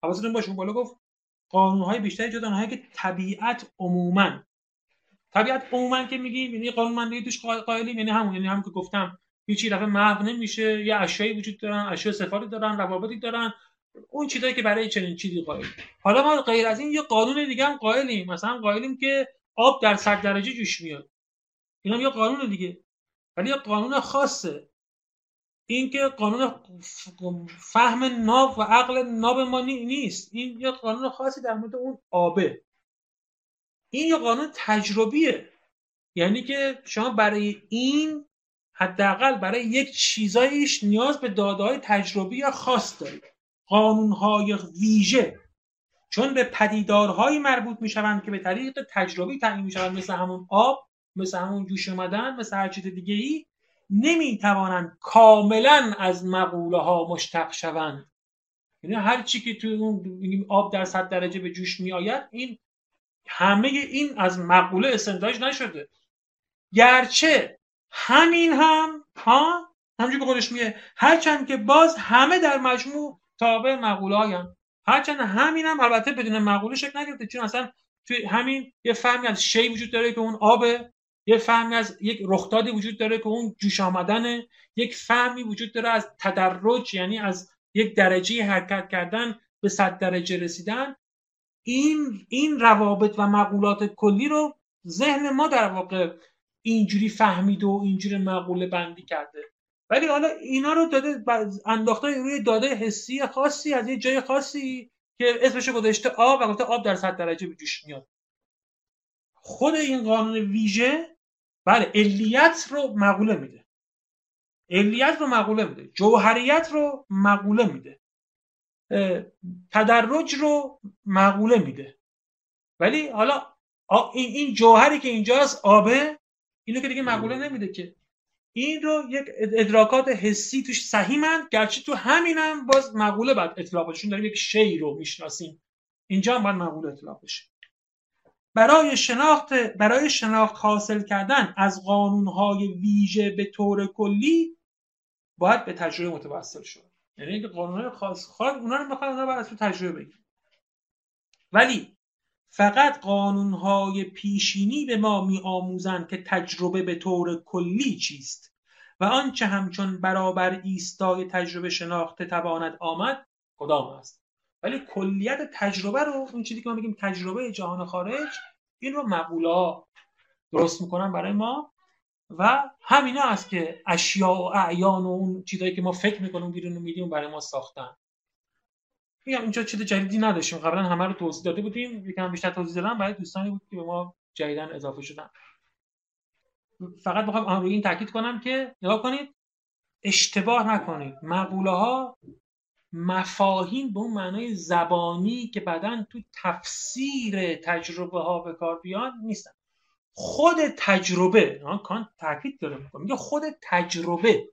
حواستون باشه بالا گفت قانون های بیشتری جدا هایی که طبیعت عموما. طبیعت عموما که میگیم یعنی قانون من توش قائلیم یعنی همون یعنی هم که گفتم. هیچی دفعه محو نمیشه. یه اشیایی وجود دارن اشیا صفاتی دارن روابطی دارن. اون چیزایی که برای چنین چیزی قائل. حالا ما غیر از این یه قانون دیگه هم قائلیم. مثلا قائلیم که آب در 100 درجه جوش میاد. اینا یه قانون دیگه. ولی یه قانون خاصه. این که قانون فهم ناب و عقل ناب ما نیست. این یه قانون خاصی در مورد اون آبه. این یه قانون تجربیه. یعنی که شما برای این حداقل برای یک چیزایش نیاز به داده های تجربی یا خاص دارید قانونهای ویژه. چون به پدیدارهایی مربوط می شوند که به طریق تجربی تعیین می شوند مثل همون آب مثل همون جوش اومدن مثل هر چیز دیگه ای نمی توانند کاملا از مقوله ها مشتق شوند. یعنی هر چی که توی اون آب در صد درجه به جوش می آید این همه این از مقوله استنتاج نشده. گرچه همین هم ها؟ همجور به خودش میگه هرچند که باز همه در مجموع تابع مقوله هایم هرچند همین هم البته بدون مقوله شکل نگرفته چون اصلا توی همین یه فهمی از شی وجود داره که اون آبه یه فهمی از یک رخدادی وجود داره که اون جوش آمدنه یک فهمی وجود داره از تدرج یعنی از یک درجه حرکت کردن به صد درجه رسیدن. این این روابط و مقولات کلی رو ذهن ما در واقع اینجوری فهمید و اینجوری مقوله بندی کرده. ولی حالا اینا رو داده انداخته روی داده حسی خاصی از یه جای خاصی که اسمش گذاشته آب و گفته آب در صد درجه به جوش میاد. خود این قانون ویژه بله علیت رو مقوله میده. علیت رو مقوله میده. جوهریت رو مقوله میده. تدرج رو مقوله میده. ولی حالا این جوهری که اینجاست آبه اینو که دیگه مقوله نمیده که. این رو یک ادراکات حسی توش سهیمند گرچه تو همینم باز مقوله بعد اطلاق بشه داریم یک شی رو می‌شناسیم. اینجا هم باید مقوله اطلاق بشه. برای شناخت برای شناخت حاصل کردن از قانونهای ویژه به طور کلی باید به تجربه متوسل شد. یعنی اینکه قانونهای خاص خاص اونا رو می‌خوان اونا از تو تجربه بگیریم ولی فقط قانونهای پیشینی به ما میآموزند که تجربه به طور کلی چیست و آنچه همچون برابر ایستای تجربه شناخته تواند آمد کدام است؟ ولی کلیت تجربه رو اون چیزی که ما بگیم تجربه جهان خارج این رو مقوله درست می‌کنن برای ما و همینا است که اشیاء و اعیان و اون چیزایی که ما فکر می‌کنیم بیرون میدیم برای ما ساختن. میگم اینجا چیز جدیدی نداشتیم. قبلا همه رو توضیح داده بودیم. یکم بیشتر توضیح دادم. برای دوستانی بود که به ما جدیدن اضافه شدن. فقط بخوام روی این تاکید کنم که نگاه کنید اشتباه نکنید. مقوله ها مفاهیم به اون معنای زبانی که بعدا تو تفسیر تجربه ها به کار بیان نیستن. خود تجربه کان تاکید داره میگه خود تجربه.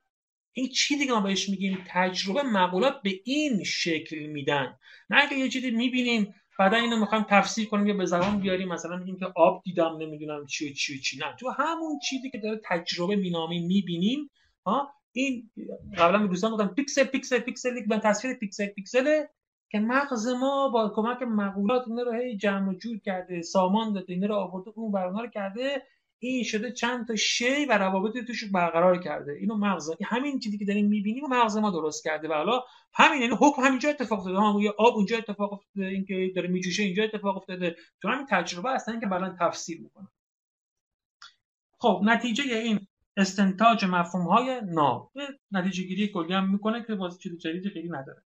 این چی دیگه ما بهش میگیم؟ تجربه مقولات به این شکل میدن. نه اگه یه چیزی می‌بینیم بعدا اینو می‌خوایم تفسیر کنیم یا به زبان بیاریم مثلا میگیم که آب دیدم نمی‌دونم چی و چی چی. نه تو همون چیزی که داره تجربه مینامی می‌بینیم ها؟ این قبلا به دوستان گفتم پیکسل پیکسل پیکسل یک تصویر پیکسل پیکسله که مغز ما با کمک مقولات اینا رو هی جمع و جور کرده سامان داده اینا رو آورده اون برنامه رو کرده. این شده چند تا شی و روابط توش برقرار کرده. اینو مغز همین چیزی که داریم می‌بینیم و مغز ما درست کرده و حالا همین یعنی حکم همینجا اتفاق افتاده. یه آب اونجا اتفاق افتاده اینکه داره میجوشه اینجا اتفاق افتاده. تو همین تجربه هستن که بعدا تفسیر می‌کنن. خب نتیجه این استنتاج مفهوم های ناب نتیجه گیری کلی هم می‌کنه که باز چیز جدیدی خیلی نداره.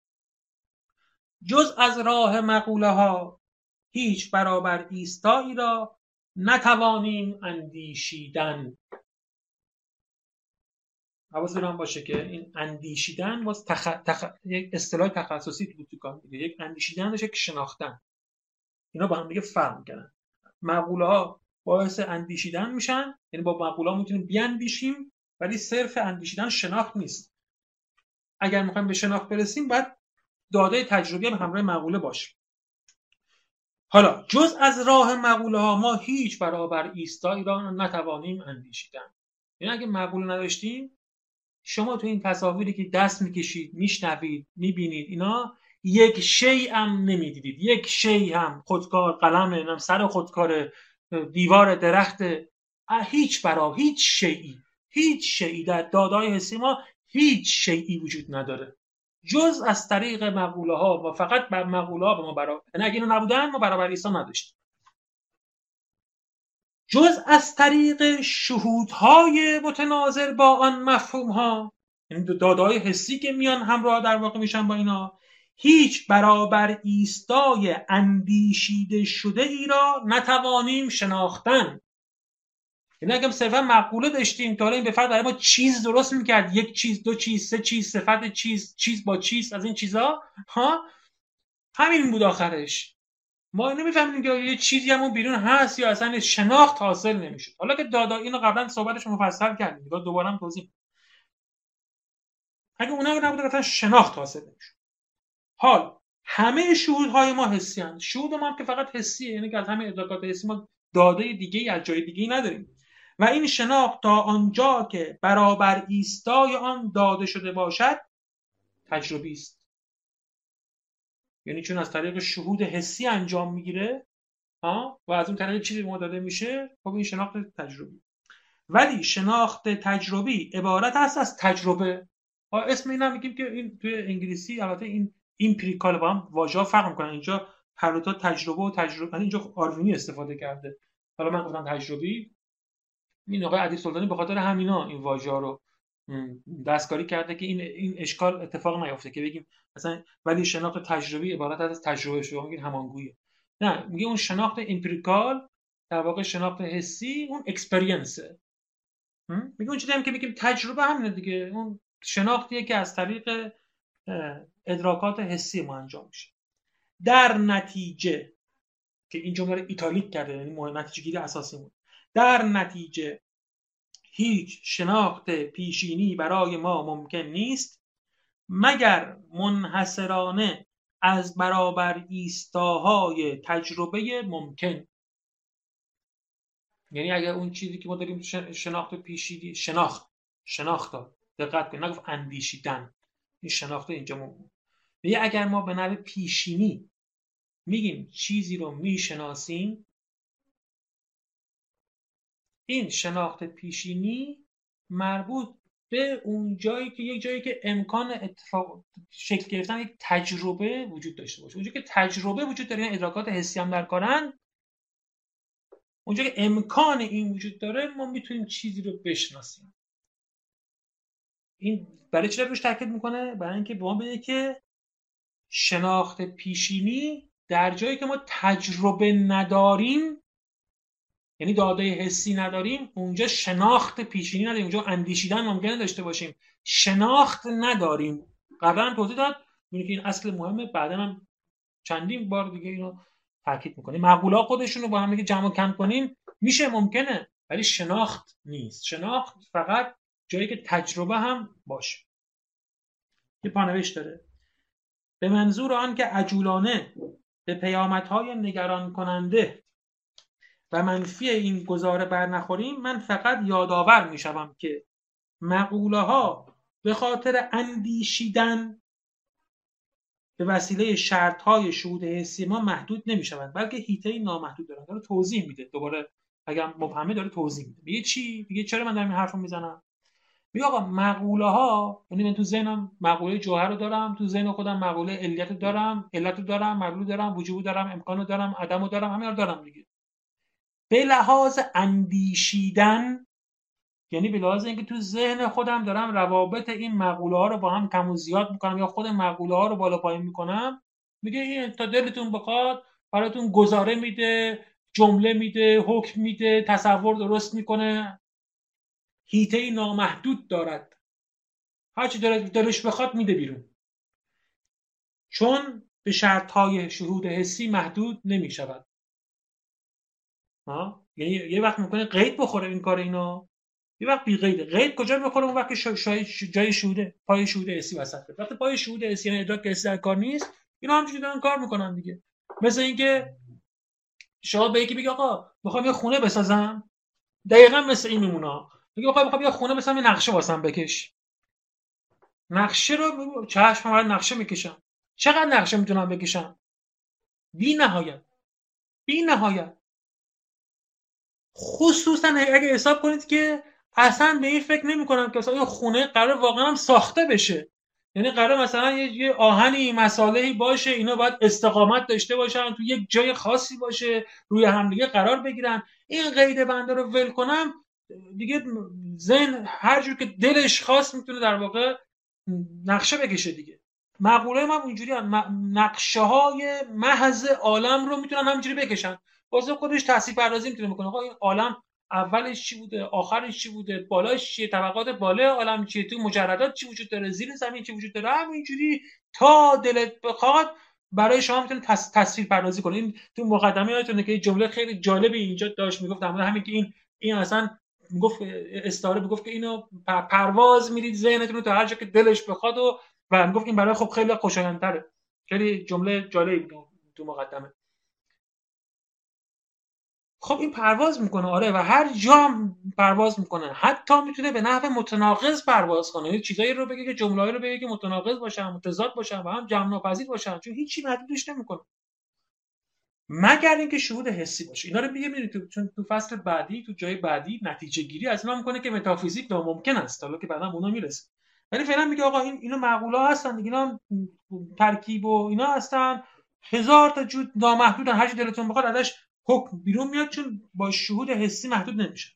جز از راه مقوله ها هیچ برابر ایستایی را نتوانیم اندیشیدن. حواستون باشه که این اندیشیدن باز تخ... تخ... یک اصطلاح تخصصی تو کار یک اندیشیدن داشته یک شناختن. اینا با هم دیگه فرق می‌کنن. مقوله ها باعث اندیشیدن میشن. یعنی با مقوله ها می‌تونیم بیاندیشیم ولی صرف اندیشیدن شناخت نیست. اگر می‌خوایم به شناخت برسیم باید داده تجربی هم همراه مقوله باشه. حالا جز از راه مقوله ها ما هیچ برابر ایستایی را نتوانیم اندیشیدن. یعنی اگه مقوله نداشتیم شما تو این تصاویری که دست می‌کشید میشنوید می‌بینید اینا یک شی هم نمی‌دیدید. یک شی هم خودکار قلم سر خودکار دیوار درخت هیچ برا هیچ شیعی هیچ شیعی در دادای حسی ما هیچ شیعی وجود نداره. جز از طریق مقوله ها و فقط بر مقوله ها به ما برابر یعنی اگه اینو نبودن ما برابر عیسی نداشتیم. جز از طریق شهودهای متناظر با آن مفهوم ها یعنی دادای حسی که میان همراه در واقع میشن با اینا هیچ برابر ایستای اندیشیده شده ای را نتوانیم شناختن. یعنی اگه صرفا مقوله داشتیم تا این به فرد برای ما چیز درست می‌کرد یک چیز دو چیز سه چیز صفت چیز چیز با چیز از این چیزها ها؟ همین بود آخرش. ما نمی‌فهمیم که یه چیزی همون بیرون هست یا اصلا شناخت حاصل نمیشه حالا که دادا اینو قبلا صحبتش مفصل کردیم دوباره هم توضیح اگه اونها نبوده اصلا شناخت حاصل نمیشه حال همه شهودهای ما حسی هستند شهود ما هم که فقط حسیه یعنی که از همه ادراکات حسی ما داده دیگه از جای دیگه نداریم. و این شناخت تا آنجا که برابر ایستای آن داده شده باشد تجربی است. یعنی چون از طریق شهود حسی انجام می‌گیره ها؟ و از اون طریق چیزی ما داده میشه؟ خب این شناخت تجربی. ولی شناخت تجربی عبارت است از تجربه. اسم اینا میگیم که این توی انگلیسی البته این empirical با هم واژه فرق می‌کنن. اینجا هر تجربه و تجربه اینجا آروینی استفاده کرده. حالا من گفتم تجربی. این آقای عدی سلطانی به خاطر همینا این واژه رو دستکاری کرده که این این اشکال اتفاق نیفته که بگیم مثلا ولی شناخت تجربی عبارت از تجربه شما میگین همانگویه. نه میگه اون شناخت امپریکال در واقع شناخت حسی اون اکسپریانسه میگه اون چیزی هم که بگیم تجربه همینه دیگه. اون شناختیه که از طریق ادراکات حسی ما انجام میشه. در نتیجه که این جمله ایتالیک کرده یعنی نتیجه گیری اساسی بود در نتیجه هیچ شناخت پیشینی برای ما ممکن نیست مگر منحصرانه از برابر ایستاهای تجربه ممکن. یعنی اگر اون چیزی که ما داریم شناخت پیشینی شناخت شناخت دقت کنید نگفت اندیشیدن. این شناخت اینجا ممکن میگه اگر ما به نوع پیشینی میگیم چیزی رو می‌شناسیم این شناخت پیشینی مربوط به اون جایی که یک جایی که امکان اتفاق شکل گرفتن یک تجربه وجود داشته باشه. اونجا که تجربه وجود داره یعنی ادراکات حسی هم در کارن اونجا که امکان این وجود داره ما می‌تونیم چیزی رو بشناسیم. این برای چی روش تاکید می‌کنه؟ برای اینکه به ما بگه که شناخت پیشینی در جایی که ما تجربه نداریم یعنی داده حسی نداریم اونجا شناخت پیشینی نداریم اونجا اندیشیدن ممکنه داشته باشیم. شناخت نداریم. قبلا توضیح داد که این اصل مهمه بعدا هم چندین بار دیگه اینو تاکید می‌کنیم. مقوله خودشون با هم جمع کم کنیم میشه ممکنه ولی شناخت نیست. شناخت فقط جایی که تجربه هم باشه. یه پانوش داره. به منظور آن که عجولانه به پیامدهای نگران کننده و منفی این گزاره بر نخوریم من فقط یادآور می شوم که مقوله ها به خاطر اندیشیدن به وسیله شرط های شهود حسی ما محدود نمی شوند بلکه هیته نامحدود دارن داره توضیح میده. دوباره اگر مبهمه داره توضیح میده. میگه چی؟ میگه چرا من دارم این حرفو می‌زنم؟ میگه آقا مقوله ها یعنی من تو ذهنم مقوله جوهر رو دارم تو ذهن خودم مقوله علیت دارم علت رو دارم مقوله دارم وجود دارم امکان رو دارم عدم رو دارم همه رو دارم دیگه به لحاظ اندیشیدن یعنی به لحاظ اینکه تو ذهن خودم دارم روابط این مقوله ها رو با هم کم و زیاد می‌کنم یا خود مقوله ها رو بالا پایین می‌کنم میگه این تا دلتون بخواد براتون گزاره میده جمله میده حکم میده تصور درست می‌کنه. هیته نامحدود دارد. هرچی دلش بخواد میده بیرون. چون به شرط های شهود حسی محدود نمی شود یعنی یه وقت می‌کنه قید بخوره این کار اینا یه وقت بی قید قید کجا می‌خوره اون وقت شای جای شهوده. پای شهود حسی وسط وقتی پای شهود حسی یعنی ادراک حسی در کار نیست اینا همینجوری دارن کار می‌کنن دیگه. مثل اینکه شما به یکی بگی آقا می‌خوام یه خونه بسازم. دقیقا مثل این میمونه. میگه آقا می‌خوام یه خونه بسازم یه نقشه واسم بکش. نقشه رو چشم من نقشه می‌کشم. چقدر نقشه می‌تونم بکشم؟ بی نهایت بی نهایت خصوصا اگه حساب کنید که اصلا به این فکر نمی کنم که اصلا این خونه قرار واقعا هم ساخته بشه. یعنی قرار مثلا یه آهنی مسالهی باشه اینا باید استقامت داشته باشن تو یک جای خاصی باشه روی همدیگه قرار بگیرن. این قید بنده رو ول کنم دیگه ذهن هر جور که دلش خواست می‌تونه در واقع نقشه بکشه دیگه. مقوله هم اینجوری نقشه های محض عالم رو می‌تونن همینجوری بکشن. واسه خودش تاثیر پردازی می‌تونه بکنه. آقا این عالم اولش چی بوده؟ آخرش چی بوده؟ بالاش چیه؟ طبقات بالای عالم چیه؟ تو مجردات چی وجود داره؟ زیر زمین چی وجود داره؟ همینجوری تا دلت بخواد برای شما می‌تونه تصویر پردازی کنه. این تو مقدمه یادتونه که جمله خیلی جالبی اینجا داشت می‌گفت. در همین که این این اصلا می‌گفت استاره می‌گفت که اینو پرواز میرید ذهنتون رو تا هر جا که دلش بخواد و و می‌گفت این برای خب خیلی خوشایندتره. خیلی جمله جالبی تو مقدمه. خب این پرواز می‌کنه آره و هر جا پرواز می‌کنه. حتی می‌تونه به نحو متناقض پرواز کنه. یعنی چیزایی رو بگه که جمله‌ای رو بگه که متناقض باشن متضاد باشن و هم جمع ناپذیر باشن چون هیچی محدودش نمی‌کنه. مگر اینکه شهود حسی باشه. اینا رو میگه تو چون تو فصل بعدی تو جای بعدی نتیجه گیری از اینا می‌کنه که متافیزیک ناممکن است. حالا که بعدا اونا می‌رسه. ولی فعلا میگه آقا این اینو معقوله هستن دیگه اینا ترکیب و اینا هستن. هزار تا جود نامحدودن. هر چی دلتون بخواد ازش حکم بیرون میاد چون با شهود حسی محدود نمیشه.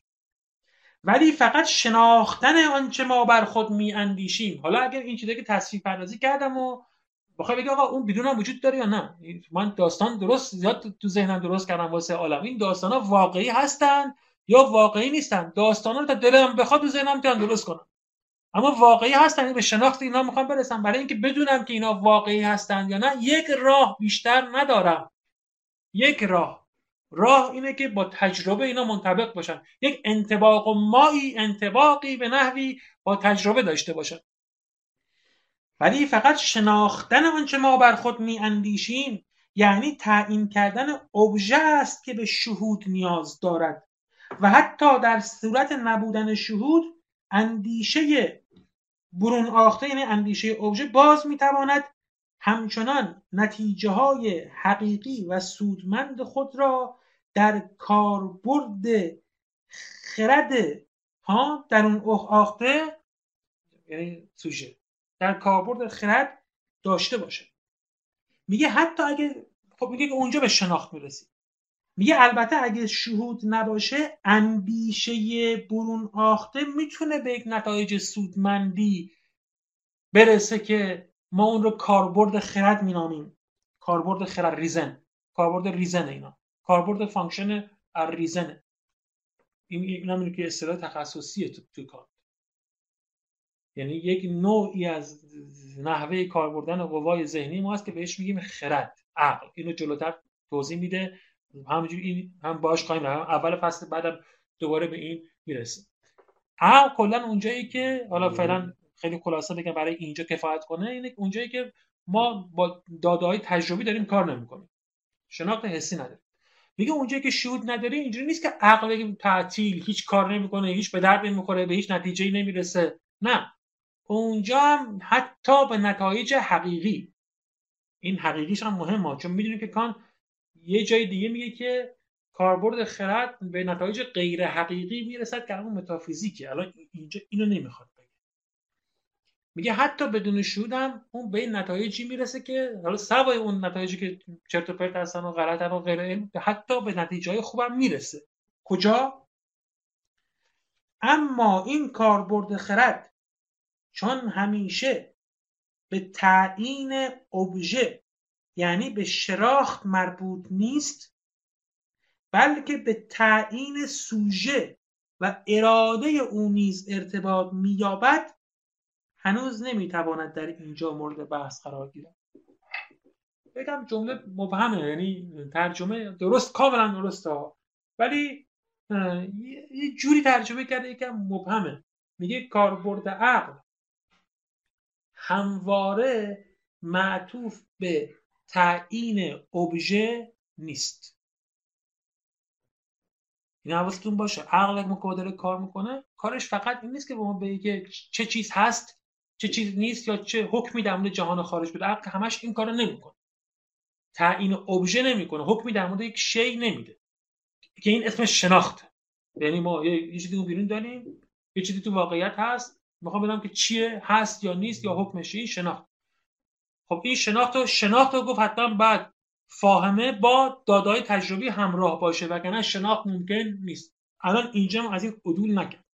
ولی فقط شناختن آنچه ما بر خود می اندیشیم حالا اگر این چیزی که تصویر پردازی کردم و بخوای بگی آقا اون بدون هم وجود داره یا نه؟ من داستان درست زیاد تو ذهنم درست کردم واسه عالم. این داستان ها واقعی هستن یا واقعی نیستن؟ داستان ها رو تا دلم بخواد تو ذهنم می‌تونم درست کنم. اما واقعی هستن به شناخت اینا می‌خوام برسم. برای اینکه بدونم که اینا واقعی هستن یا نه یک راه بیشتر ندارم. یک راه. راه اینه که با تجربه اینا منطبق باشن. یک انتباق و مایی انتباقی به نحوی با تجربه داشته باشن. ولی فقط شناختن آنچه ما بر خود می اندیشیم یعنی تعیین کردن ابژه است که به شهود نیاز دارد. و حتی در صورت نبودن شهود اندیشه برون آخته یعنی اندیشه ابژه باز می‌تواند همچنان نتیجه های حقیقی و سودمند خود را در کاربرد خرد ها در اون آخته یعنی سوژه در کاربرد خرد داشته باشه. میگه حتی اگه خب میگه که اونجا به شناخت می‌رسید میگه البته اگه شهود نباشه اندیشه برون آخته می‌تونه به یک نتایج سودمندی برسه که ما اون رو کاربرد خرد مینامیم. کاربرد خرد ریزن. کاربرد ریزن اینا. کاربرد function reasonه. این این که اصطلاح تخصصیه تو, تو کار. یعنی یک نوعی از نحوه کار بردن قوای ذهنی ما هست که بهش میگیم خرد عقل. اینو جلوتر توضیح میده. همونجوری این هم باش خواهیم هم اول فصل بعدم دوباره به این می‌رسیم عقل کلا اونجایی که حالا فعلا خیلی خلاصه بگم برای اینجا کفایت کنه اینه اونجایی که ما با داده های تجربی داریم کار نمی‌کنیم. شناخت حسی نداریم. میگه اونجایی که شهود نداری اینجوری نیست که عقل تعطیل هیچ کار نمی‌کنه هیچ به درد نمی‌خوره به هیچ نتیجه نمی‌رسه. نه. اونجا هم حتی به نتایج حقیقی. این حقیقیش هم مهمه چون می‌دونیم که کان یه جای دیگه میگه که کاربرد خرد به نتایج غیر حقیقی می‌رسد که همون متافیزیکه. الان اینجا اینو نمی‌خواد. میگه حتی بدون شهود هم اون به نتایجی می‌رسه که حالا سوای اون نتایجی که چرت و پرت هستن و غلط و حتی به نتیجه خوبم می‌رسه. کجا؟ اما این کاربرد خرد چون همیشه به تعیین ابژه یعنی به شراخت مربوط نیست بلکه به تعیین سوژه و اراده او نیز ارتباط مییابد هنوز نمی‌تواند در اینجا مورد بحث قرار گیرد. بگم جمله مبهمه یعنی ترجمه درست کاملا درسته ولی یه جوری ترجمه کرده یکم مبهمه. میگه کاربرد عقل همواره معطوف به تعیین ابژه نیست. این حواستون باشه. عقل اگه کار می‌کنه. کارش فقط این نیست که به ما بگه چه چیز هست. چه چیز نیست یا چه حکمی در مورد جهان خارج بده عقل همش این کارو نمی‌کنه. تعیین ابژه نمی‌کنه. حکمی در مورد یک شی نمیده. که این اسمش شناخته. یعنی ما یه چیزی بیرون داریم. یه چیزی تو واقعیت هست. می‌خوام بدم که چیه هست یا نیست یا حکمش این شناخت. خب این شناخت رو شناخت رو گفت حتما بعد فاهمه با دادای تجربی همراه باشه. وگرنه شناخت ممکن نیست. الان اینجا از این عدول نکرد.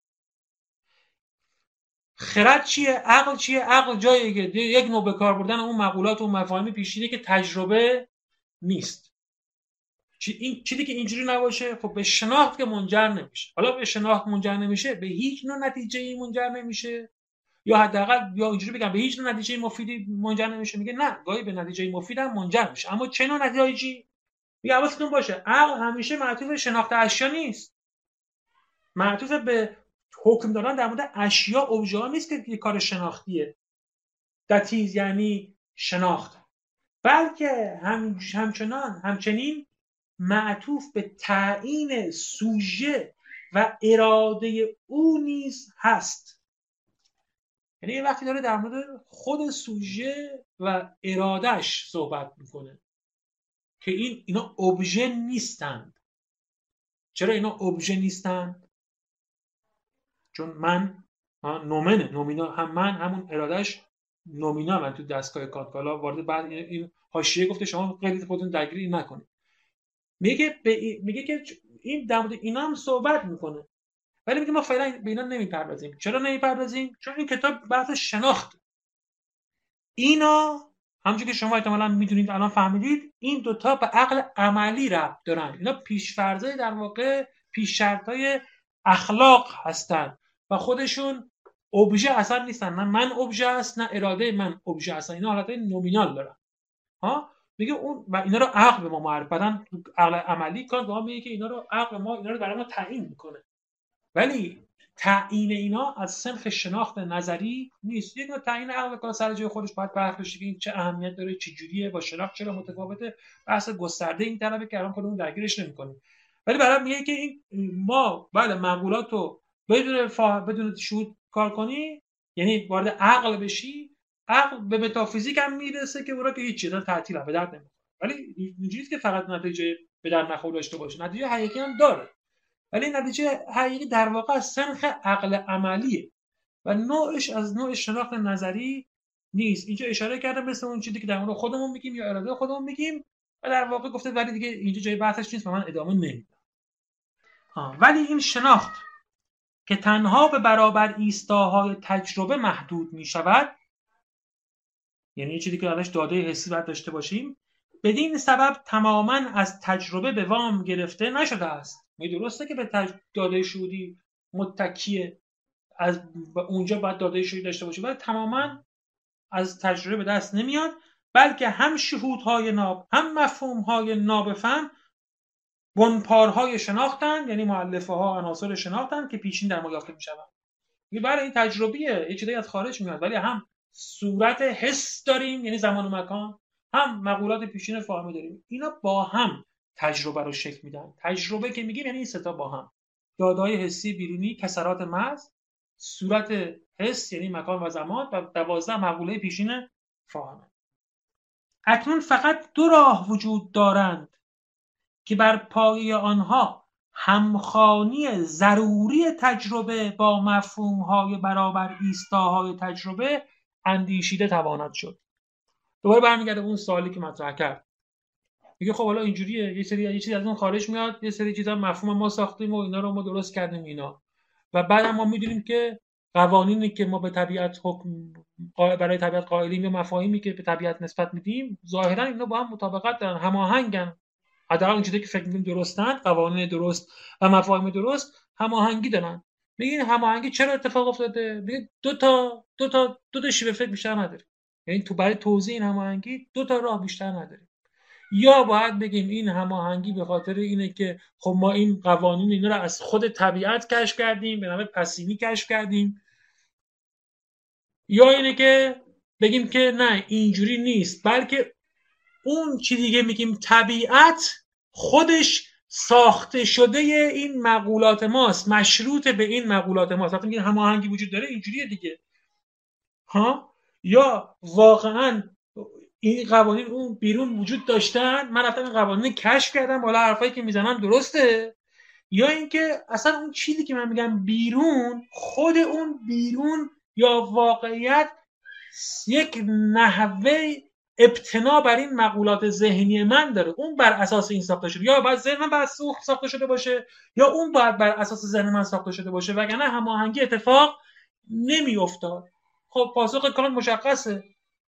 خرد چیه؟ عقل چیه؟ عقل جایی که یک نوع به کار بردن اون مقولات و مفاهیم پیشینه که تجربه نیست. این چیزی که اینجوری نباشه خب به شناخت که منجر نمیشه. حالا به شناخت منجر نمیشه به هیچ نوع نتیجه ای منجر نمیشه. یا حداقل یا اینجوری بگم به هیچ نوع نتیجه مفیدی منجر نمیشه. میگه نه گاهی به نتیجه مفید هم منجر میشه. اما چه نوع نتیجه‌ای میگه حواستون باشه. عقل همیشه معطوف شناخت اشیا نیست. معطوف به حکم دادن در مورد اشیا اوجه نیست که کار شناختیه. دتیز یعنی شناخت. بلکه هم همچنان همچنین معطوف به تعیین سوژه و اراده او نیز هست. یعنی وقتی داره در مورد خود سوژه و ارادهش صحبت می‌کنه که این اینا ابژه نیستند چرا اینا ابژه نیستند چون من نومنه نومینا هم من همون ارادهش نومینا من تو دستگاه کاتکالا وارد بعد این حاشیه گفته شما خیلی خودتون درگیری نکنید. میگه میگه که این در مورد اینا هم صحبت می‌کنه. ولی میگه ما فعلا به اینا نمی‌پردازیم. چرا نمی‌پردازیم؟ چون این کتاب بحث شناخت. اینا همونجور که شما احتمالا می‌دونید الان فهمیدید این دوتا به عقل عملی ربط دارن. اینا پیشفرزای در واقع پیش های اخلاق هستن. و خودشون ابژه اصلا نیستن. نه من ابژه است نه اراده من ابژه هستن اینا حالت نومینال دارن. ها؟ میگه اون و اینا رو عقل به ما معرف بدن. عقل عملی کار به ما میگه که اینا رو عقل ما اینا رو برای ما تعیین می‌کنه. ولی تعیین اینا از سنخ شناخت نظری نیست. یک تعیین عقل کار سر جای خودش باید بحث که این چه اهمیت داره چه جوریه با شناخت چرا متفاوته. بحث گسترده این طلبه که الان خودمون درگیرش نمی‌کنیم. ولی برای میگه که این ما بله معقولات رو بدون فا... بدون شهود کار کنی یعنی وارد عقل بشی عقل به متافیزیک هم می‌رسه که اون که هیچ چیز تعطیل به درد نمی‌خوره. ولی اینجوریه که فقط نتیجه به در نخور داشته باشه. نتیجه حقیقی هم داره. ولی نتیجه حقیقی در واقع از سنخ عقل عملیه و نوعش از نوع شناخت نظری نیست. اینجا اشاره کرده مثل اون چیزی که در مورد خودمون میگیم یا اراده خودمون میگیم و در واقع گفته ولی دیگه اینجا جای بحثش نیست و من ادامه نمیدم. ولی این شناخت که تنها به برابر ایستاهای تجربه محدود می شود یعنی چیزی که ازش داده حسی باید داشته باشیم بدین سبب تماما از تجربه به وام گرفته نشده است. می درسته که به تج... داده شهودی متکیه از اونجا باید داده شهودی داشته باشیم ولی تماما از تجربه به دست نمیاد بلکه هم شهودهای ناب هم مفهومهای نابفهم بنپارهای شناختن یعنی معلفه ها عناصر شناختن که پیشین در ما یافته می‌شوند. این برای این تجربیه یه چیزی از خارج میاد ولی هم صورت حس داریم یعنی زمان و مکان هم مقولات پیشین فاهمه داریم. اینا با هم تجربه رو شکل میدن. تجربه که میگیم یعنی این ستا با هم. دادهای حسی بیرونی کسرات مغز صورت حس یعنی مکان و زمان و دوازده مقوله پیشین فاهمه. اکنون فقط دو راه وجود دارند. که بر پایه آنها همخانی ضروری تجربه با مفهومهای برابر ایستاهای تجربه اندیشیده تواند شد. دوباره برمیگرده اون سوالی که مطرح کرد. میگه خب حالا اینجوریه یه سری یه چیزی از اون خارج میاد یه سری چیزا مفهوم ما ساختیم و اینا رو ما درست کردیم اینا. و بعد ما می‌دونیم که قوانینی که ما به طبیعت حکم برای طبیعت قائلیم یا مفاهیمی که به طبیعت نسبت میدیم ظاهرا اینا با هم مطابقت دارن هماهنگن. حداقل اون چیزی که فکر می‌کنیم درستن قوانین درست و مفاهیم درست هماهنگی دارن. میگین هماهنگی چرا اتفاق افتاده؟ میگه دو تا دو تا دو تا شیوه فکر بیشتر نداره یعنی تو برای توضیح این هماهنگی دو تا راه بیشتر نداریم. یا باید بگیم این هماهنگی به خاطر اینه که خب ما این قوانین اینا رو از خود طبیعت کشف کردیم به نام پسیمی کشف کردیم. یا اینه که بگیم که نه اینجوری نیست بلکه اون چی دیگه میگیم طبیعت خودش ساخته شده این مقولات ماست مشروط به این مقولات ماست. وقتی میگیم هماهنگی وجود داره اینجوریه دیگه. ها؟ یا واقعا این قوانین اون بیرون وجود داشتن من رفتم این قوانین کشف کردم حالا حرفایی که می‌زنم درسته. یا اینکه اصلا اون چیزی که من میگم بیرون خود اون بیرون یا واقعیت یک نحوه ابتنا بر این مقولات ذهنی من داره. اون بر اساس این ساخته شده. یا باید ذهن من بر ساخته شده باشه یا اون باید بر اساس ذهن من ساخته شده باشه. وگرنه هماهنگی اتفاق نمیافتاد. خب پاسخ کان مشخصه.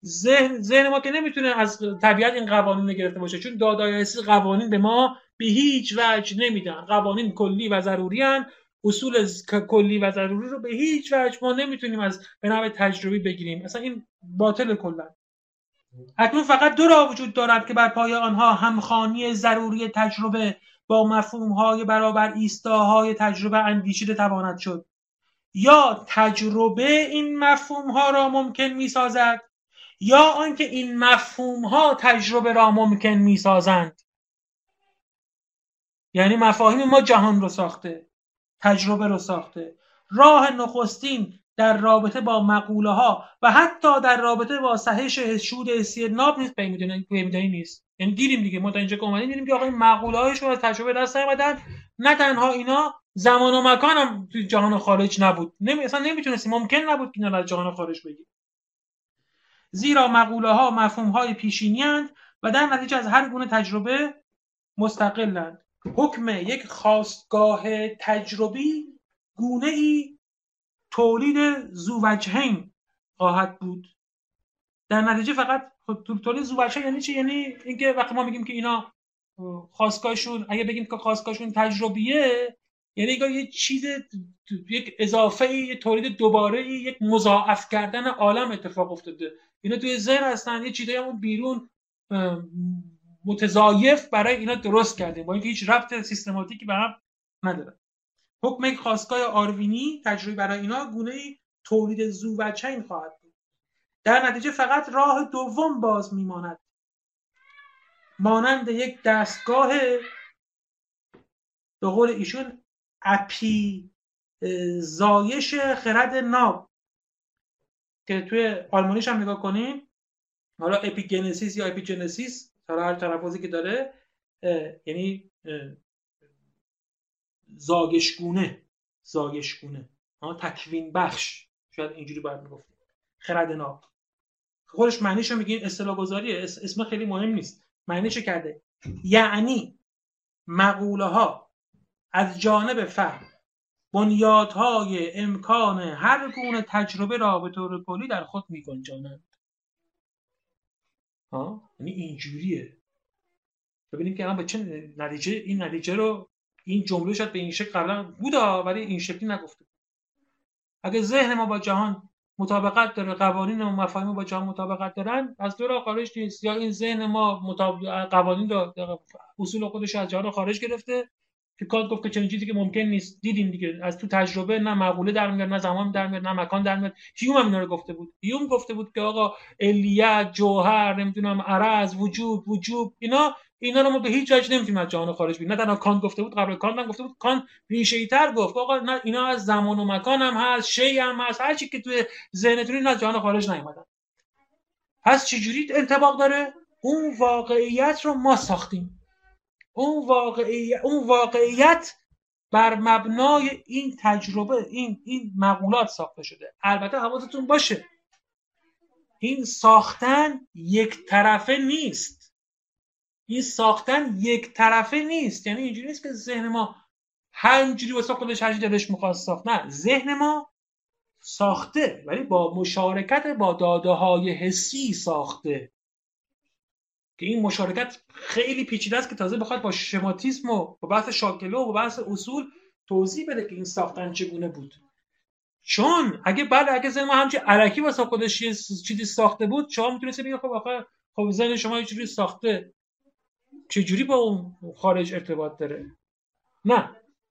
ذهن ذهن ما که نمی‌تونه از طبیعت این قوانین گرفته باشه. چون دادای قوانین به ما به هیچ وجه نمیدن. قوانین کلی و ضروری هن. اصول کلی و ضروری رو به هیچ وجه ما نمی‌تونیم از به نوع تجربی بگیریم. اصلا این باطل کلا اکنون فقط دو راه وجود دارد که بر پای آنها همخانی ضروری تجربه با مفهومهای برابر ایستاهای تجربه اندیشیده تواند شد. یا تجربه این مفهومها را ممکن می سازد یا آنکه این مفهومها تجربه را ممکن می سازند یعنی مفاهیم ما جهان رو ساخته تجربه رو ساخته. راه نخستین در رابطه با مقوله ها و حتی در رابطه با صحش شود حسی ناب نیست پیمیدنی نیست. یعنی دیدیم دیگه. ما تا اینجا که اومدیم دیدیم که آقا این مقوله هایشون از تجربه دست نیومدن نه تنها اینا زمان و مکان هم توی جهان خارج نبود. نمی... اصلا نمی‌تونستیم. ممکن نبود که اینا جهان خارج بگیم. زیرا مقوله ها مفهوم های پیشینی و در نتیجه از هر گونه تجربه مستقلند. حکم یک خواستگاه تجربی گونه ای تولید زووجهین خواهد بود. در نتیجه فقط خب تولید زووجهین یعنی چی؟ یعنی اینکه وقتی ما میگیم که اینا خواستگاهشون اگه بگیم که خواستگاهشون تجربیه یعنی یه چیز یک اضافه یه تولید دوباره یک مضاعف کردن عالم اتفاق افتاده. اینا توی ذهن هستن یه چیزایی همون بیرون متضایف برای اینا درست کردیم با اینکه هیچ ربط سیستماتیکی به هم نداره. حکم خواستگاه آروینی تجربه برای اینا گونه تولید زو و چین خواهد بود. در نتیجه فقط راه دوم باز میماند. مانند یک دستگاه به قول ایشون اپی زایش خرد ناب. که توی آلمانیش هم نگاه کنیم حالا epigenesis یا epigenesis حالا هر تلفظی که داره یعنی زایشگونه زایشگونه. تکوین بخش. شاید اینجوری باید می‌گفت خرد ناب. خودش معنیش رو میگین اصطلاح گذاریه اسم خیلی مهم نیست. معنیش کرده. یعنی مقوله ها از جانب فهم بنیادهای امکان هر گونه تجربه را به طور کلی در خود میگنجانند. ها یعنی اینجوریه. ببینیم که الان به چه نتیجه این نتیجه رو این جمله شاید به این شکل قبلا بودا ولی این شکلی نگفته. اگه ذهن ما با جهان مطابقت داره قوانین و مفاهیم با جهان مطابقت دارن از دور خارج نیست. یا این ذهن ما مطابق قوانین رو اصول خودش از جهان خارج گرفته که کانت گفت که چنین چیزی که ممکن نیست. دیدیم دیگه. از تو تجربه نه مقوله در میاد نه زمان در میاد نه مکان در میاد. هیوم هم اینا رو گفته بود. هیوم گفته بود که آقا علیت جوهر نمی‌دونم عرض وجود وجود اینا اینا رو ما به هیچ وجه نمی‌تونیم از جهان خارج بگیریم نه تنها کانت گفته بود قبل کانت هم گفته بود. کانت ریشه‌ای تر گفت. آقا نه اینا از زمان و مکان هم هست شی هم هست. هر چی که توی ذهنتون از جهان خارج نیومدن. پس چجوری انطباق داره؟ اون واقعیت رو ما ساختیم. اون واقعیت, اون واقعیت بر مبنای این تجربه این این مقولات ساخته شده. البته حواستون باشه. این ساختن یک طرفه نیست. این ساختن یک طرفه نیست. یعنی اینجوری نیست که ذهن ما همینجوری واسه خودش هر دلش می‌خواد ساخت. نه ذهن ما ساخته ولی با مشارکت با داده های حسی ساخته. که این مشارکت خیلی پیچیده است که تازه بخواد با شماتیسم و با بحث شاکله و با بحث اصول توضیح بده که این ساختن چگونه بود. چون اگه بعد اگه ذهن ما همچین علکی واسه خودش چیزی ساخته بود شما می‌تونید بگید خب آخه خب ذهن شما یه چیزی ساخته. چجوری با اون خارج ارتباط داره؟ نه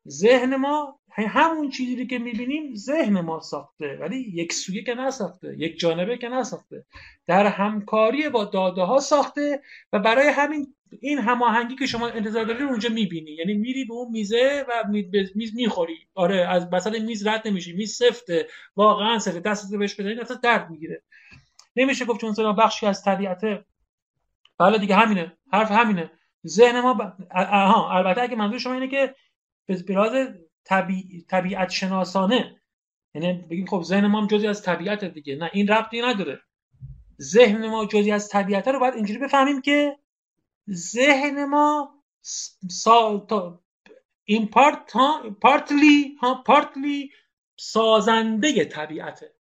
ذهن ما همون چیزی که می‌بینیم ذهن ما ساخته ولی یک سویه که نساخته یک جانبه که نساخته. در همکاری با داده ها ساخته و برای همین این هماهنگی که شما انتظار دارید اونجا می‌بینی. یعنی میری به اون میزه و میز می‌خوری. آره از وسط میز رد نمیشی میز سفته واقعا سفته. دستت بهش بزنید اصلا درد می‌گیره. نمیشه گفت چون بخشی از طبیعته. بله دیگه همینه حرف همینه. ذهن ما ب... آها البته اگه منظور شما اینه که به طبیعت شناسانه یعنی بگیم خب ذهن ما هم جزی از طبیعت دیگه نه این ربطی نداره. ذهن ما جزی از طبیعت رو باید اینجوری بفهمیم که ذهن ما سا... این پارت ها پارتلی ها پارتلی سازنده طبیعته.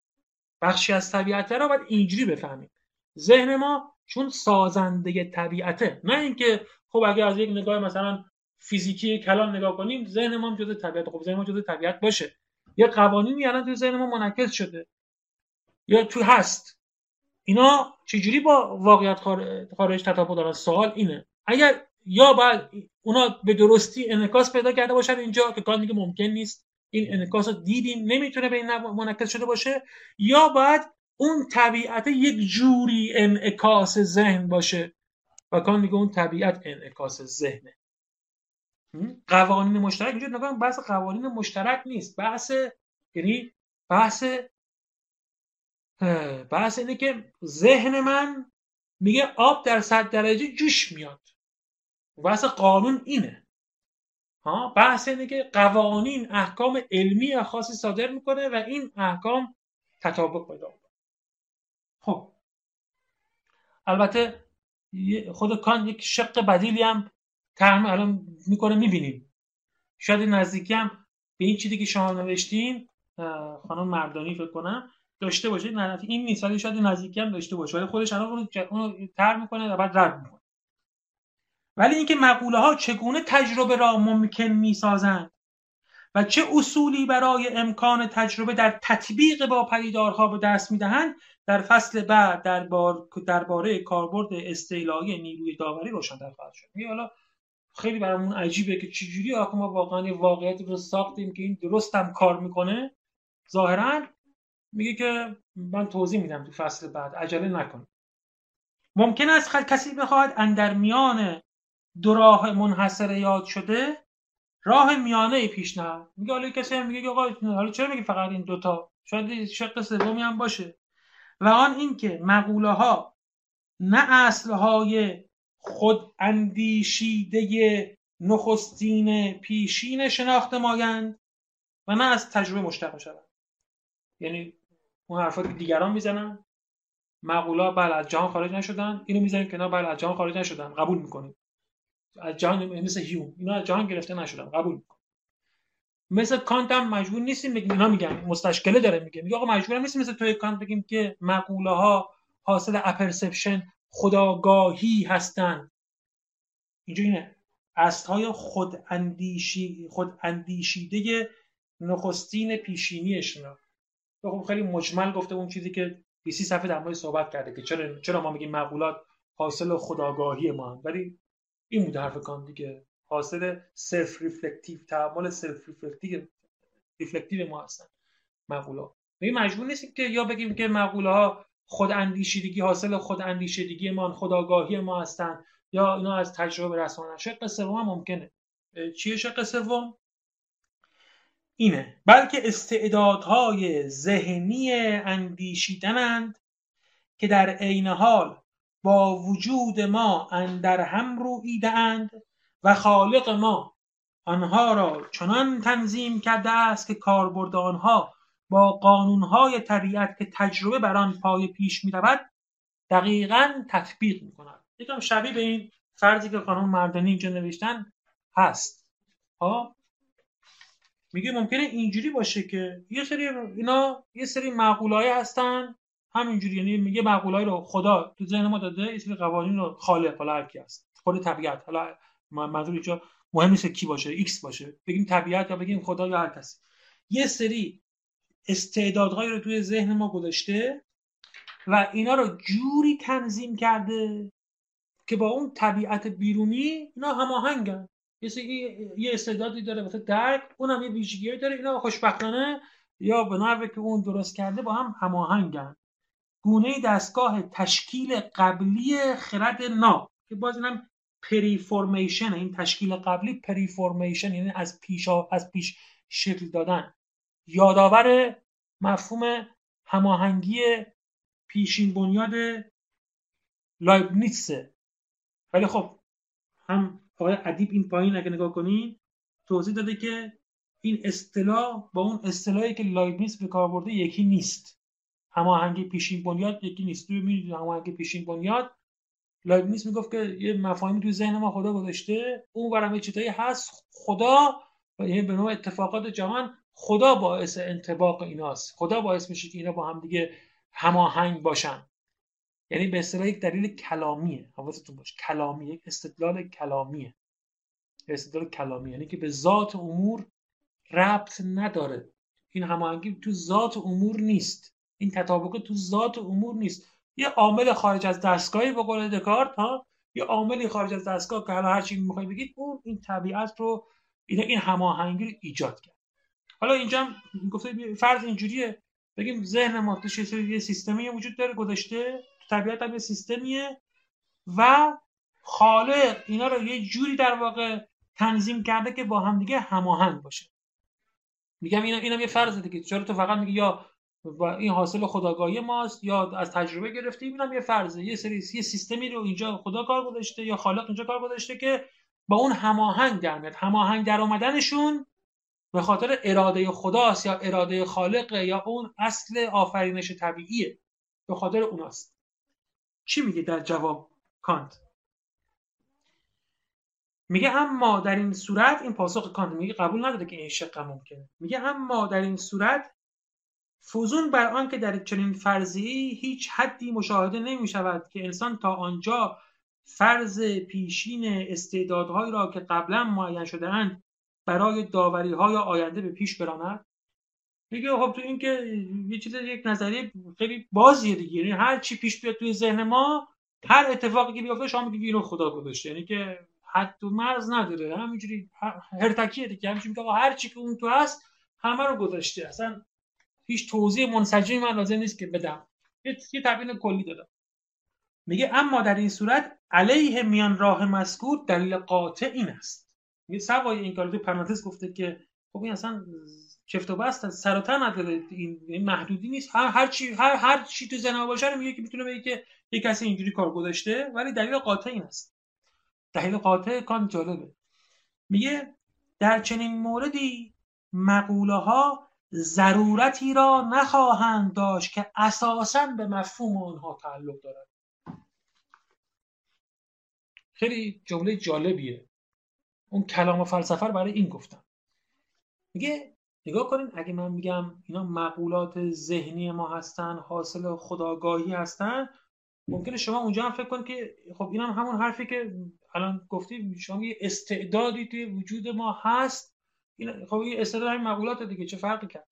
بخشی از طبیعت رو باید اینجوری بفهمیم. ذهن ما چون سازنده طبیعته نه اینکه خب اگر از یک نگاه مثلا فیزیکی کلان نگاه کنیم ذهن ما جزء طبیعت. خب ذهن ما جزء طبیعت باشه. یا قوانینی الان تو ذهن ما منعکس شده. یا تو هست. اینا چجوری با واقعیت خارج تطابق دارن؟ سوال اینه. اگر یا باید اونا به درستی انعکاس پیدا کرده باشن اینجا که کار میگه ممکن نیست. این انعکاس رو دیدیم نمی‌تونه به این منعکس شده باشه. یا باید اون طبیعت یک جوری انعکاس ذهن باشه. و کان میگه اون طبیعت انعکاس ذهنه. قوانین مشترک وجود نگاه بحث قوانین مشترک نیست. بحث یعنی بحث بحث اینه که ذهن من میگه آب در صد درجه جوش میاد. بحث قانون اینه. ها؟ بحث اینه که قوانین احکام علمی خاصی صادر می‌کنه و این احکام تطابق پیدا خب. البته خود کان یک شق بدیلی هم ترم الان می‌کنه می‌بینیم. شاید نزدیکی هم به این چیزی که شما نوشتین خانم مردانی فکر کنم داشته باشه. نه این نیست ولی شاید نزدیکی هم داشته باشه. ولی خودش الان اونو تر می‌کنه و بعد رد می‌کنه. ولی اینکه مقوله ها چگونه تجربه را ممکن می‌سازند؟ و چه اصولی برای امکان تجربه در تطبیق با پدیدارها به دست می‌دهند در فصل بعد درباره در کاربرد استعلایی نیروی داوری روشنتر خواهد شد. حالا خیلی برامون عجیبه که چجوری آخه ما واقعا واقعیت رو ساختیم که این هم کار می‌کنه. ظاهرا میگه که من توضیح میدم تو فصل بعد. عجله نکن ممکن است کسی بخواد اندر میان دو راه منحصر یاد شده راه میانه پیش نه میگه حالا کسی هم میگه آقا حالا چرا میگه فقط این دوتا؟ شاید شق سومی هم باشه. و آن اینکه مقوله ها نه اصل های خود اندیشیده نخستین پیشین شناخته مایند و نه از تجربه مشتق شود یعنی اون حرفا که دیگران می‌زنن مقولا بله از جهان خارج نشدن اینو می‌زنیم که نه بله از جهان خارج نشدن. قبول می‌کنیم. از جهان مثل هیوم. اینا از جهان گرفته نشدن. قبول می‌کنیم مثل کانت هم مجبور نیستیم بگیم. اینا میگن. مستشکله داره میگه. میگه آقا مجبور نیستیم مثل توی کانت بگیم که مقوله ها حاصل اپرسپشن خداگاهی هستند اینجا اینه های خود اندیشی خود اندیشیده نخستین پیشینیشون خب خیلی مجمل گفته اون چیزی که 20 صفحه در مورد صحبت کرده که چرا چرا ما میگیم مقولات حاصل خودآگاهی ما هم ولی این بود حرف کانت دیگه. حاصل self reflective تأمل self reflective reflective ما هستن مقولات می مجبور نیستیم که یا بگیم که مقوله ها خود اندیشیدگی حاصل خود اندیشیدگی ما خودآگاهی ما هستن یا اینا از تجربه رسانه شق سوم ممکنه. چیه شق سوم؟ اینه. بلکه استعدادهای ذهنی اندیشیدنند که در عین حال با وجود ما اندر هم رویده اند و خالق ما آنها را چنان تنظیم کرده است که کاربرد آنها با قانونهای طبیعت که تجربه بر آن پای پیش می رود دقیقا تطبیق می کند یکم شبیه به این فرضی که قانون مردانی اینجا نوشتن هست. ها میگه ممکنه اینجوری باشه که یه سری اینا یه سری مقوله‌هایی هستن همینجوری یعنی میگه مقوله‌هایی رو خدا تو ذهن ما داده یه سری قوانین رو خالق حالا هر کی هست. خود طبیعت. حالا منظور اینجا مهم نیست کی باشه ایکس باشه. بگیم طبیعت یا بگیم خدا یا هر کسی. یه سری استعدادهایی رو توی ذهن ما گذاشته و اینا رو جوری تنظیم کرده که با اون طبیعت بیرونی اینا هماهنگن. یه یه استعدادی داره مثلا درک اونم یه ویژگی داره اینا خوشبختانه یا به نحوی که اون درست کرده با هم هماهنگن. گونه دستگاه تشکیل قبلی خرد نا که باز اینم preformation این تشکیل قبلی preformation یعنی از پیش از پیش شکل دادن. یادآور مفهوم هماهنگی پیشین بنیاد لایبنیتسه. ولی خب هم آقای ادیب این پایین اگه نگاه کنین توضیح داده که این اصطلاح با اون اصطلاحی که لایبنیتس به کار برده یکی نیست. هماهنگی پیشین بنیاد یکی نیست. تو می‌دونید هماهنگی پیشین بنیاد؟ لایبنیتس می‌گفت که یه مفاهیمی تو ذهن ما خدا گذاشته. اون برام چیزایی هست. خدا یعنی به نوع اتفاقات جهان خدا باعث انطباق ایناست. خدا باعث میشه که اینا با هم دیگه هماهنگ باشن. یعنی به اصطلاح یک دلیل کلامیه. حواستون باشه کلامی یک استدلال کلامیه. استدلال کلامی یعنی که به ذات امور ربط نداره. این هماهنگی تو ذات امور نیست. این تطابق تو ذات امور نیست. یه عامل خارج از دستگاهی به قول دکارت ها؟ یه عاملی خارج از دستگاه که حالا هر چی می‌خواید بگید اون این طبیعت رو این این هماهنگی رو ایجاد کرد. حالا اینجا گفته فرض اینجوریه. بگیم ذهن ما یه سیستمی وجود داره گذاشته طبیعت هم یه سیستمیه و خالق اینا رو یه جوری در واقع تنظیم کرده که با هم دیگه هماهنگ باشه. میگم اینا اینم یه فرضه دیگه. چرا تو فقط میگی یا این حاصل خداگاهی ماست. یا از تجربه گرفتیم اینم یه فرضه. یه سری یه سیستمی رو اینجا خدا کار گذاشته یا خالق اینجا کار گذاشته که با اون هماهنگ در میاد. هماهنگ در اومدنشون به خاطر اراده خداست یا اراده خالق یا اون اصل آفرینش طبیعیه. به خاطر اوناست. چی میگه در جواب کانت؟ میگه اما در این صورت این پاسخ کانت میگه قبول نداره که این شق ممکنه. میگه اما در این صورت فوزون بر آن که در چنین فرضی هیچ حدی مشاهده نمی شود که انسان تا آنجا فرض پیشین استعدادهایی را که قبلا معین شده اند برای داوری های آینده به پیش براند. میگه خب تو این که یه چیز یک نظریه خیلی بازیه دیگه. یعنی هر چی پیش بیاد توی ذهن ما هر اتفاقی که بیفته شما میگی اینو خدا گذاشته. یعنی که حد و مرز نداره. همینجوری هرتکیه دیگه. همینجوری میگه هر چی که اون تو هست همه رو گذاشته. اصلا هیچ توضیح منسجمی من لازم نیست که بدم. یه, یه تبیین کلی دادم. میگه اما در این صورت علیه میان راه مذکور دلیل قاطع این است. میگه سوای این کار پرانتز گفته که خب این اصلا چفت و بست سر و نداره. این محدودی نیست. هر هر چی هر هر چی تو زنا باشه میگه که می‌تونه بگه که یک کسی اینجوری کار گذاشته ولی دلیل قاطع این است. دلیل قاطع کان جالبه. میگه در چنین موردی مقوله ها ضرورتی را نخواهند داشت که اساسا به مفهوم آنها تعلق دارد. خیلی جمله جالبیه. اون کلام و فلسفه رو برای این گفتم. میگه نگاه کنید اگه من میگم اینا مقولات ذهنی ما هستن حاصل خداگاهی هستن ممکنه شما اونجا هم فکر کنید که خب این هم همون حرفی که الان گفتی شما یه استعدادی توی وجود ما هست این خب یه استعداد همین مقولات دیگه چه فرقی کرد؟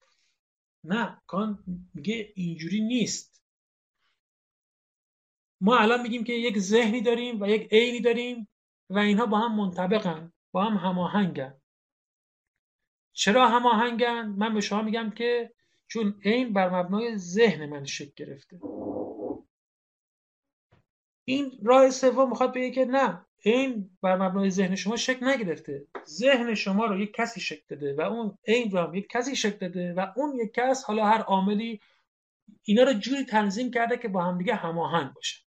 نه کان میگه اینجوری نیست. ما الان میگیم که یک ذهنی داریم و یک عینی داریم و اینها با هم منطبقن با هم هماهنگن. چرا هماهنگن؟ من به شما میگم که چون عین بر مبنای ذهن من شکل گرفته. این راه سوم می‌خواد بگه که نه این بر مبنای ذهن شما شکل نگرفته. ذهن شما رو یک کسی شکل داده و اون این رو هم یک کسی شکل داده و اون یک کس حالا هر عاملی اینا رو جوری تنظیم کرده که با هم دیگه هماهنگ باشه.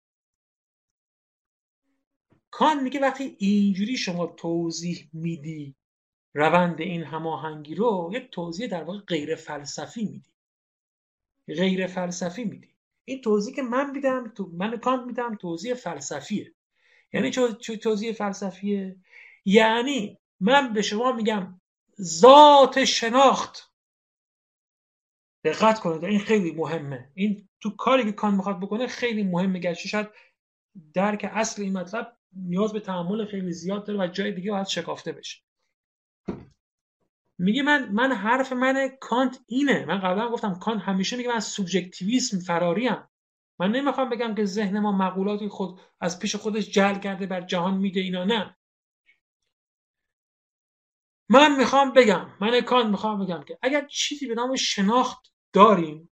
کان میگه وقتی اینجوری شما توضیح میدی روند این هماهنگی رو یک توضیح در واقع غیر فلسفی میدی. غیر فلسفی میدی. این توضیح که من میدم تو من کانت میدم توضیح فلسفیه. یعنی چه توضیح فلسفیه. یعنی من به شما میگم ذات شناخت. دقت کنید این خیلی مهمه. این تو کاری که کان می‌خواد بکنه خیلی مهمه گرچه شاید درک اصل این مطلب نیاز به تحمل خیلی زیاد داره و جای دیگه باید شکافته بشه. میگه من من حرف من کانت اینه. من قبلا گفتم کانت همیشه میگه من سوبژکتیویسم فراریم. من نمی‌خوام بگم که ذهن ما مقولاتی خود از پیش خودش جل کرده بر جهان میده اینا نه. من می‌خوام بگم من کانت می‌خوام بگم که اگر چیزی به نام شناخت داریم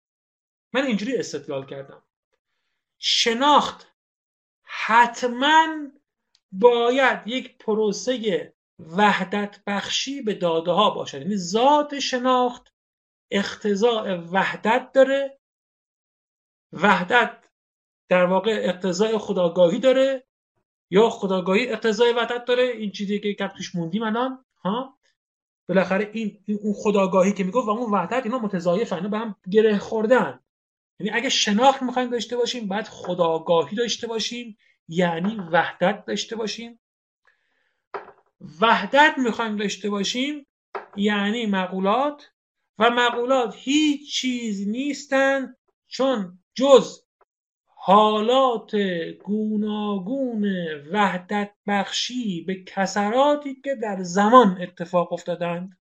من اینجوری استدلال کردم. شناخت حتما باید یک پروسه وحدت بخشی به داده ها باشد یعنی ذات شناخت اختزاع وحدت داره وحدت در واقع اقتضای خداگاهی داره یا خداگاهی اقتضای وحدت داره؟ این چیزی که کم توش موندیم الان ها؟ بالاخره این, اون خداگاهی که می‌گفت و اون وحدت اینا متضایفن اینا به هم گره خوردن. یعنی اگه شناخت می‌خوایم داشته باشیم بعد خداگاهی داشته باشیم یعنی وحدت داشته باشیم. وحدت می‌خوایم داشته باشیم یعنی مقولات. و مقولات هیچ چیز نیستن چون جز حالات گوناگون وحدت بخشی به کسراتی که در زمان اتفاق افتادند.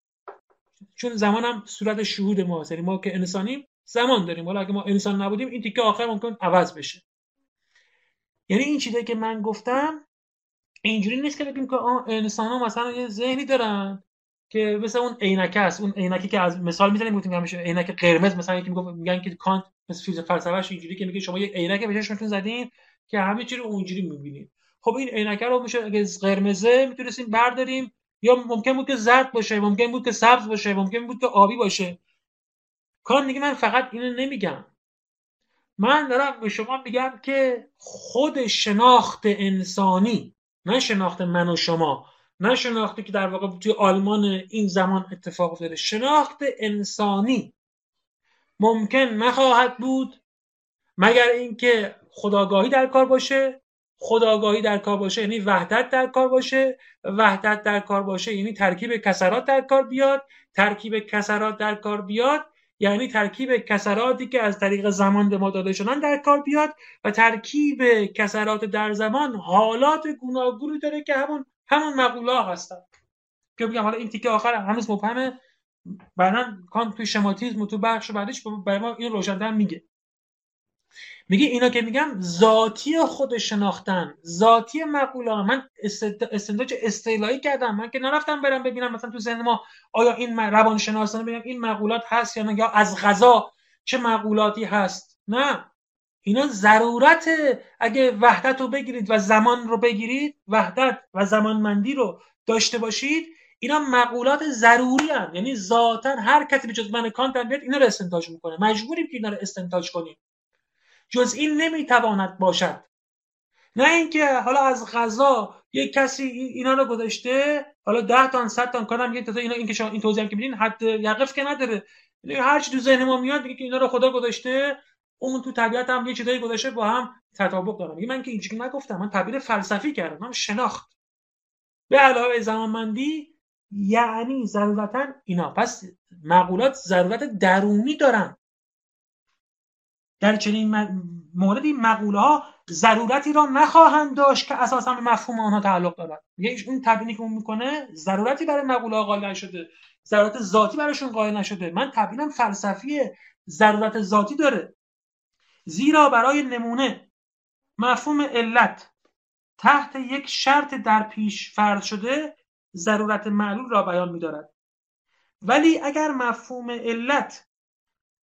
چون زمان هم صورت شهود ما یعنی ما که انسانیم زمان داریم. حالا اگه ما انسان نبودیم این تیکه آخر ممکن عوض بشه. یعنی این چیزی که من گفتم اینجوری نیست که بگیم که انسان ها مثلا یه ذهنی دارن. که مثل اون عینکه است. اون عینکی که از مثال می‌زنیم گفتیم همیشه عینک قرمز مثلا یکی میگه میگن که کانت مثل فیزیک فلسفهش اینجوری که میگه شما یه عینک به چشمتون زدین که همه چی رو اونجوری می‌بینید خب این عینکه رو میشه اگه قرمزه می‌تونستیم برداریم یا ممکن بود که زرد باشه ممکن بود که سبز باشه ممکن بود که آبی باشه. کان میگه من فقط اینو نمیگم. من دارم به شما میگم که خود شناخت انسانی نه شناخت من و شما. نه شناختی که در واقع توی آلمان این زمان اتفاق افتاده. شناخت انسانی ممکن نخواهد بود مگر اینکه خداگاهی در کار باشه خداگاهی در کار باشه یعنی وحدت در کار باشه وحدت در کار باشه یعنی ترکیب کسرات در کار بیاد ترکیب کسرات در کار بیاد یعنی ترکیب کسراتی که از طریق زمان به ما داده شدن در کار بیاد و ترکیب کسرات در زمان حالات گوناگونی داره که همون همون مقوله هستن. که بگم حالا این تیکه آخر هنوز مبهمه. بعدا کانت توی شماتیزم تو بخش بعدش برای ما این روشن‌تر میگه. میگه اینا که میگم ذاتی خود شناختن ذاتی مقوله من استنتاج استیلایی کردم. من که نرفتم برم ببینم مثلا تو ذهن ما آیا این روانشناسانه بگم این مقولات هست یا نه یا از غذا چه مقولاتی هست؟ نه. اینا ضرورت اگه وحدت رو بگیرید و زمان رو بگیرید وحدت و زمانمندی رو داشته باشید اینا مقولات ضروری هم. یعنی ذاتا هر کسی به جز من کانت بیاد اینا رو استنتاج می‌کنه. مجبوریم که اینا رو استنتاج کنیم. جز این نمی‌تواند باشد. نه اینکه حالا از غذا یک کسی اینا رو گذاشته حالا 10 تا 100 تا کنم یه اینا این که این توضیح که میدین حد یقف که نداره. یعنی هر چی تو ذهن ما میاد میگه که اینا رو خدا گذاشته. اون تو طبیعت هم یه چیزایی گذاشته با هم تطابق دارن. میگه من که اینجوری نگفتم من تعبیر فلسفی کردم من شناخت. به علاوه زمانمندی یعنی ضرورتا اینا. پس مقولات ضرورت درونی دارن. در چنین موردی مقوله ها ضرورتی را نخواهند داشت که اساسا به مفهوم آنها تعلق دارد. یه اون تبیینی که اون می‌کنه ضرورتی برای مقوله قائل نشده. ضرورت ذاتی براشون قائل نشده. من تبیینم فلسفی ضرورت ذاتی داره. زیرا برای نمونه. مفهوم علت. تحت یک شرط در پیش فرض شده ضرورت معلول را بیان می‌دارد. ولی اگر مفهوم علت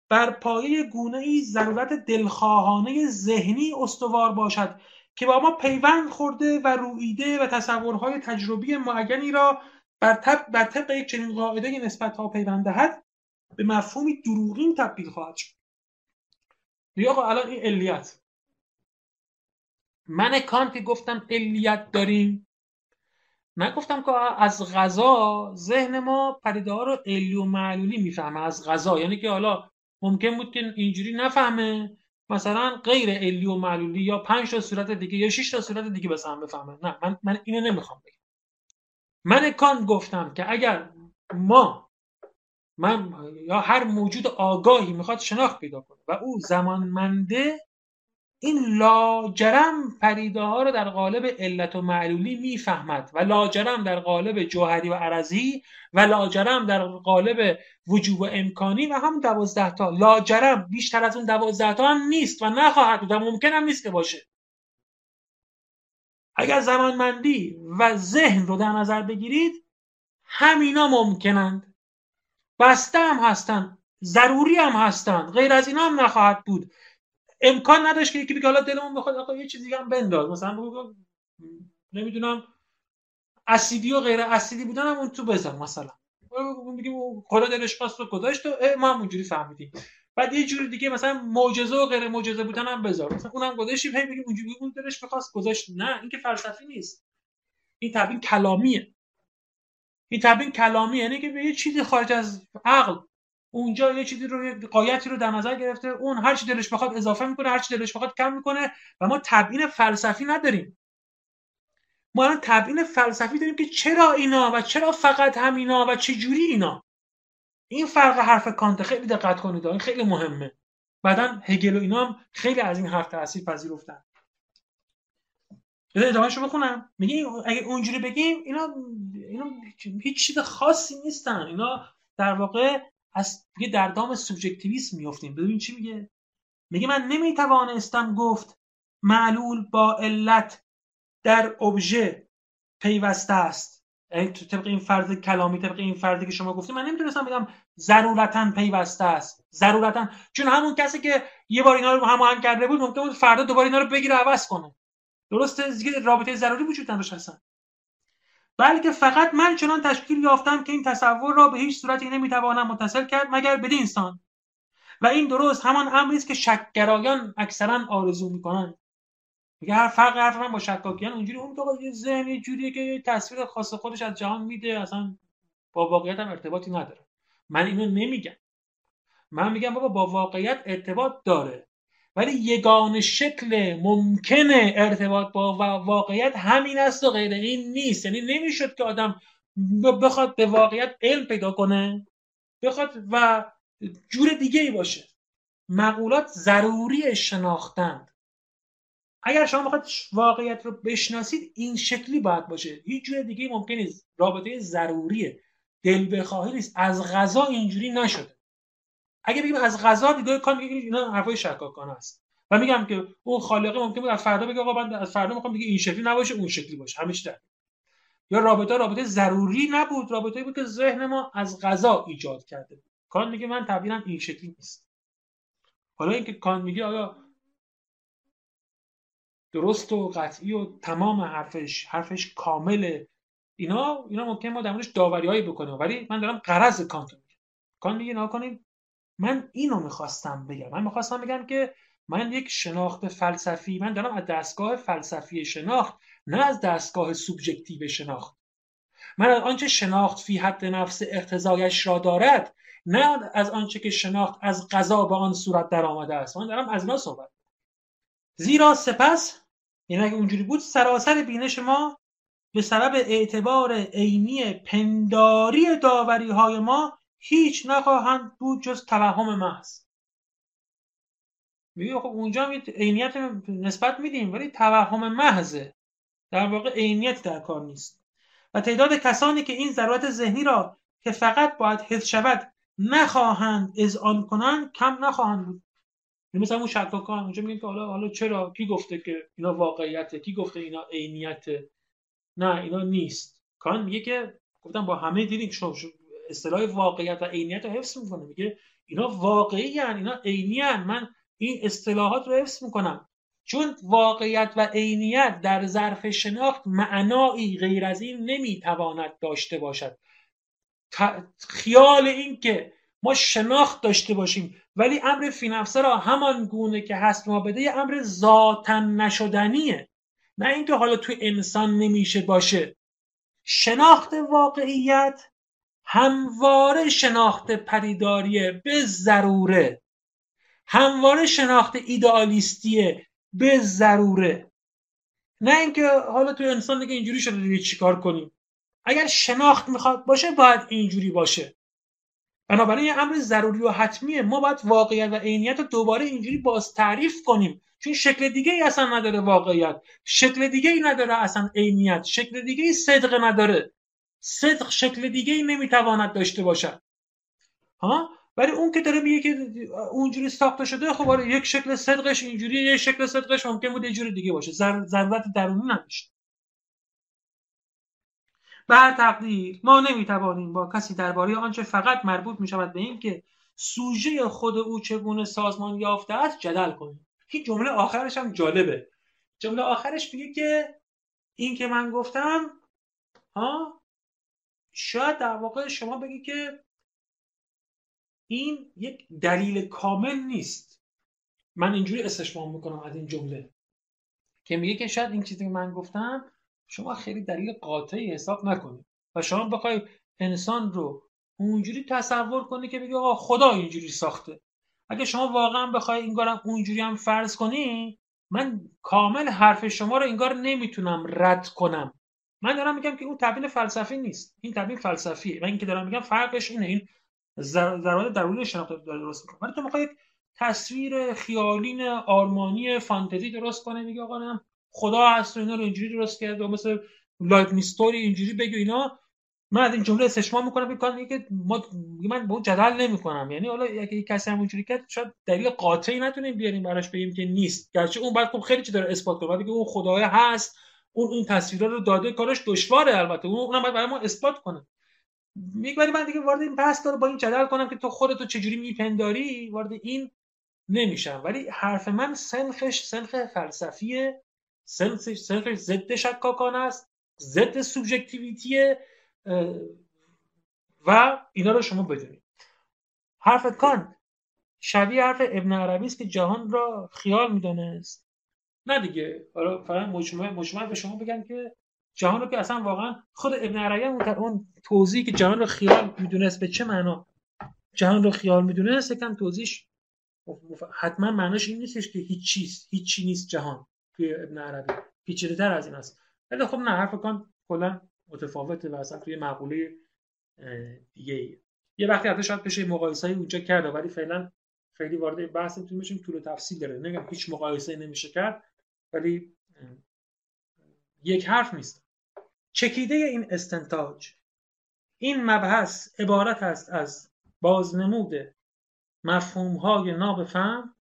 بر پایه گونه ای ضرورت دلخواهانه ذهنی استوار باشد که با ما پیوند خورده و رویده و تصورهای تجربی معینی را بر بر طبق یک چنین قاعده نسبت ها پیوند دهد به مفهومی دروغین تبدیل خواهد شد. آقا الان این علیت. من کانتی گفتم علیت داریم. گفتم که از غذا ذهن ما پدیده ها رو علی و معلولی می‌فهمه از غذا. یعنی که حالا ممکن بود که اینجوری نفهمه. مثلا غیر علی و معلولی یا پنج تا صورت دیگه یا شش تا صورت دیگه بس هم بفهمه. نه من, من اینو نمی‌خوام بگم. من کانت گفتم که اگر ما من یا هر موجود آگاهی می‌خواد شناخت پیدا کنه. و او زمانمنده این لاجرم پریده ها رو در قالب علت و معلولی می‌فهمد. و لاجرم در قالب جوهری و عرضی و لاجرم در قالب وجوب و امکانی و هم دوازده تا. لاجرم بیشتر از اون دوازده تا هم نیست و نخواهد بود و ممکن هم نیست که باشه. اگر زمانمندی و ذهن رو در نظر بگیرید همینا ممکنند. بسته هم هستند ضروری هم هستند غیر از اینا هم نخواهد بود. امکان نداشت که یکی بگه حالا دلمون بخواد آقا یه چیزی هم بنداز. مثلا بگو نمی‌دونم اسیدی و غیر اسیدی بودن هم اون تو بذار مثلا. میگیم خدا دلش خواست رو گذاشت و ما هم اونجوری فهمیدیم. بعد یه جوری دیگه مثلا معجزه و غیر معجزه بودن هم بذار. مثلا اونم گذاشتیم هی میگیم اونجوری اون دلش می‌خواست گذاشت. نه این که فلسفی نیست. این تبیین کلامیه. این تبیین کلامی یعنی که به یه چیزی خارج از عقل اونجا یه چیزی رو قایتی رو در نظر گرفته اون هر چی دلش بخواد اضافه می‌کنه هر چی دلش بخواد کم می‌کنه و ما تبیین فلسفی نداریم. ما الان تبیین فلسفی داریم که چرا اینا و چرا فقط همینا و چه جوری اینا؟ این فرق حرف کانت خیلی دقت کنید این خیلی مهمه. بعدا هگل و اینا هم خیلی از این حرف تاثیر پذیرفتن. ادامه شو بخونم. میگه اگه اونجوری بگیم اینا اینا هیچ چیز خاصی نیستن. اینا در واقع از دیگه در دام سوبژکتیویسم میافتیم. ببین چی میگه؟ میگه من نمی‌توانستم گفت معلول با علت در ابژه پیوسته است. یعنی طبق این فرض کلامی طبق این فرضی که شما گفتید من نمی‌تونستم بگم ضرورتا پیوسته است. ضرورتا. چون همون کسی که یه بار اینا رو هماهنگ کرده بود ممکن بود فردا دوباره اینا رو بگیره عوض کنه. درسته دیگه رابطه ضروری وجود نداشت هستن بلکه فقط من چنان تشکیل یافتم که این تصور را به هیچ صورتی نمی‌توانم متصل کرد مگر بدین سان و این درست همان امری است که شکگرایان اکثرا آرزو می‌کنند. میگه هر فرق حرف با شکاکیان اونجوری اون یه ذهن یه جوریه که تصویر خاص خودش از جهان میده اصلا با واقعیت هم ارتباطی نداره. من اینو نمیگم. من میگم بابا با واقعیت ارتباط داره. ولی یگان شکل ممکن ارتباط با واقعیت همین است و غیر این نیست. یعنی نمی‌شد که آدم بخواد به واقعیت علم پیدا کنه بخواد و جور دیگه ای باشه. مقولات ضروری شناختند. اگر شما می‌خواید واقعیت رو بشناسید این شکلی باید باشه. هیچ جور دیگه ممکن نیست. رابطه ضروریه. دل بخواهی نیست. از غذا اینجوری نشده. اگه بگیم از غذا دیگه کان میگه اینا حرفای شکاکانه است. و میگم که اون خالقه ممکن بود از فردا بگه آقا من از فردا می‌خوام دیگه این شکلی نباشه اون شکلی باشه. همیشه در یا رابطه رابطه ضروری نبود. رابطه بود که ذهن ما از غذا ایجاد کرده. بود کان میگه من تعبیرم این شکلی نیست حالا اینکه کان میگه آیا درست و قطعی و تمام حرفش حرفش کامله اینا اینا ممکن ما در موردش داوریهایی بکنیم. ولی من دارم قرض کانت میگم. کانت میگه نکنید من اینو می‌خواستم بگم. من می‌خواستم بگم که من یک شناخت فلسفی من دارم از دستگاه فلسفی شناخت نه از دستگاه سوبژکتیو شناخت. من از آنچه شناخت فی حد نفس اقتضایش را دارد نه از آنچه که شناخت از قضا به آن صورت در آمده است. من دارم از اینا صحبت زیرا سپس یعنی اگه اونجوری بود سراسر بینش ما به سبب اعتبار عینی پنداری داوری های ما هیچ نخواهند بود جز توهم محض. میگه خب اونجا هم عینیت نسبت میدیم ولی توهم محضه. در واقع عینیت در کار نیست. و تعداد کسانی که این ضرورت ذهنی را که فقط باید حفظ شود نخواهند آن کنند کم نخواهند بود. یعنی مثلا اون شکاکان اونجا میگن که حالا حالا چرا؟ کی گفته که اینا واقعیته؟ کی گفته اینا عینیته؟ نه اینا نیست. کان میگه که گفتم با همه دیدیم شما اصطلاح واقعیت و عینیت رو حفظ می‌کنه. میگه اینا واقعی هن. اینا عینی من این اصطلاحات رو حفظ می‌کنم. چون واقعیت و عینیت در ظرف شناخت معنایی غیر از این نمی‌تواند داشته باشد. خیال این که ما شناخت داشته باشیم ولی امر فی نفسه را همان گونه که هست ما بده امر ذاتا نشدنیه. نه اینکه حالا تو انسان نمیشه باشه. شناخت واقعیت همواره شناخت پریداریه به ضروره. همواره شناخت ایدئالیستیه به ضروره. نه اینکه حالا تو انسان دیگه اینجوری شده دیگه چیکار کنیم. اگر شناخت می‌خواد باشه باید اینجوری باشه. بنابراین یه امر ضروری و حتمیه. ما باید واقعیت و عینیت رو دوباره اینجوری باز تعریف کنیم. چون شکل دیگه ای اصلا نداره واقعیت. شکل دیگه ای نداره اصلا عینیت. شکل دیگه ای صدق نداره. صدق شکل دیگه ای نمی‌تواند داشته باشد. ها؟ ولی اون که داره میگه که اونجوری ساخته شده خب آره یک شکل صدقش اینجوری یک شکل صدقش ممکن بود یه جوری دیگه باشه. ضرورت درونی نداشت به هر تقدیر ما نمی‌توانیم با کسی درباره آنچه فقط مربوط می شود به این که سوژه خود او چگونه سازمان یافته است جدل کنیم. این جمله آخرش هم جالبه. جمله آخرش میگه که این که من گفتم ها؟ شاید در واقع شما بگی که این یک دلیل کامل نیست. من اینجوری استشمام می‌کنم از این جمله. که میگه که شاید این چیزی که من گفتم شما خیلی دلیل قاطعی حساب نکنید. و شما بخوای انسان رو اونجوری تصور کنی که بگی آقا خدا اینجوری ساخته. اگه شما واقعا بخوای اینگارم اونجوری هم فرض کنی من کامل حرف شما رو انگار نمی‌تونم رد کنم. من دارم میگم که اون تبیین فلسفی نیست. این تبیین فلسفیه و اینکه دارم میگم فرقش اینه. این ضرورت درونی شناخت درست می‌کنه. ولی تو می‌خوای تصویر خیالین آرمانی فانتزی درست کنه میگه آقا خدا هست و اینا رو اینجوری درست کرده و مثل لایت میستوری اینجوری بگی اینا. من از این جمله استشمام می‌کنم میگم که ما من با اون جدل نمی‌کنم. یعنی حالا اگه کسی هم اونجوری کرد شاید دلیل قاطعی نتونیم بیاریم براش بگیم که نیست. گرچه اون بعد خب خیلی چی داره اثبات کنه ولی اون خدای هست اون این تصویرا رو داده کارش دشواره البته. اون اونم باید برای ما اثبات کنه. میگم من دیگه وارد این بحث داره با این جدل کنم که تو خودتو چجوری میپنداری وارد این نمیشم. ولی حرف من سنخش سنخ فلسفیه. سنخش سنخش ضد شکاکانه است ضد سوبژکتیویتی و اینا رو شما بدونید. حرف کان؟ شبیه حرف ابن عربی است که جهان را خیال می‌دانست. نه دیگه. حالا فقط مجموعه مجموعه به شما بگم که جهان رو که اصلا واقعا خود ابن عربی اون توضیحی که جهان رو خیال می‌دونست به چه معنا جهان رو خیال می‌دونست یکم توضیحش حتما معناش این نیستش که هیچ چیز هیچی نیست جهان توی ابن عربی. پیچیده‌تر از این است. ولی خب نه حرف کان کلا متفاوته و اصلا توی مقوله دیگه ای. یه وقتی حتی شاید بشه مقایسه اونجا کرده ولی فعلا خیلی وارد بحث بشیم طول تفصیل داره. نمیگم هیچ مقایسه نمیشه کرد. ولی یک حرف نیست. چکیده این استنتاج این مبحث عبارت است از بازنمود مفهومهای نابفهم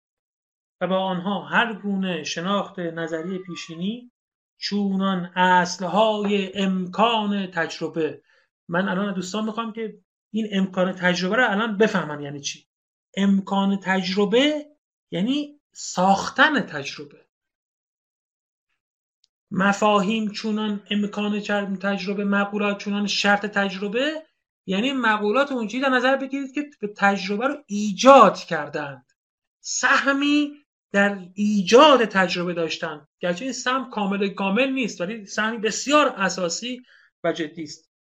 و با آنها هر گونه شناخت نظری پیشینی چونان اصلهای امکان تجربه. من الان دوستان می‌خوام که این امکان تجربه رو الان بفهمن یعنی چی؟ امکان تجربه یعنی ساختن تجربه. مفاهیم چونان امکان تجربه مقولات چونان شرط تجربه یعنی مقولات اونجایی در نظر بگیرید که به تجربه رو ایجاد کردند. سهمی در ایجاد تجربه داشتن. گرچه این سهم کامل کامل نیست ولی سهمی بسیار اساسی و جدی است.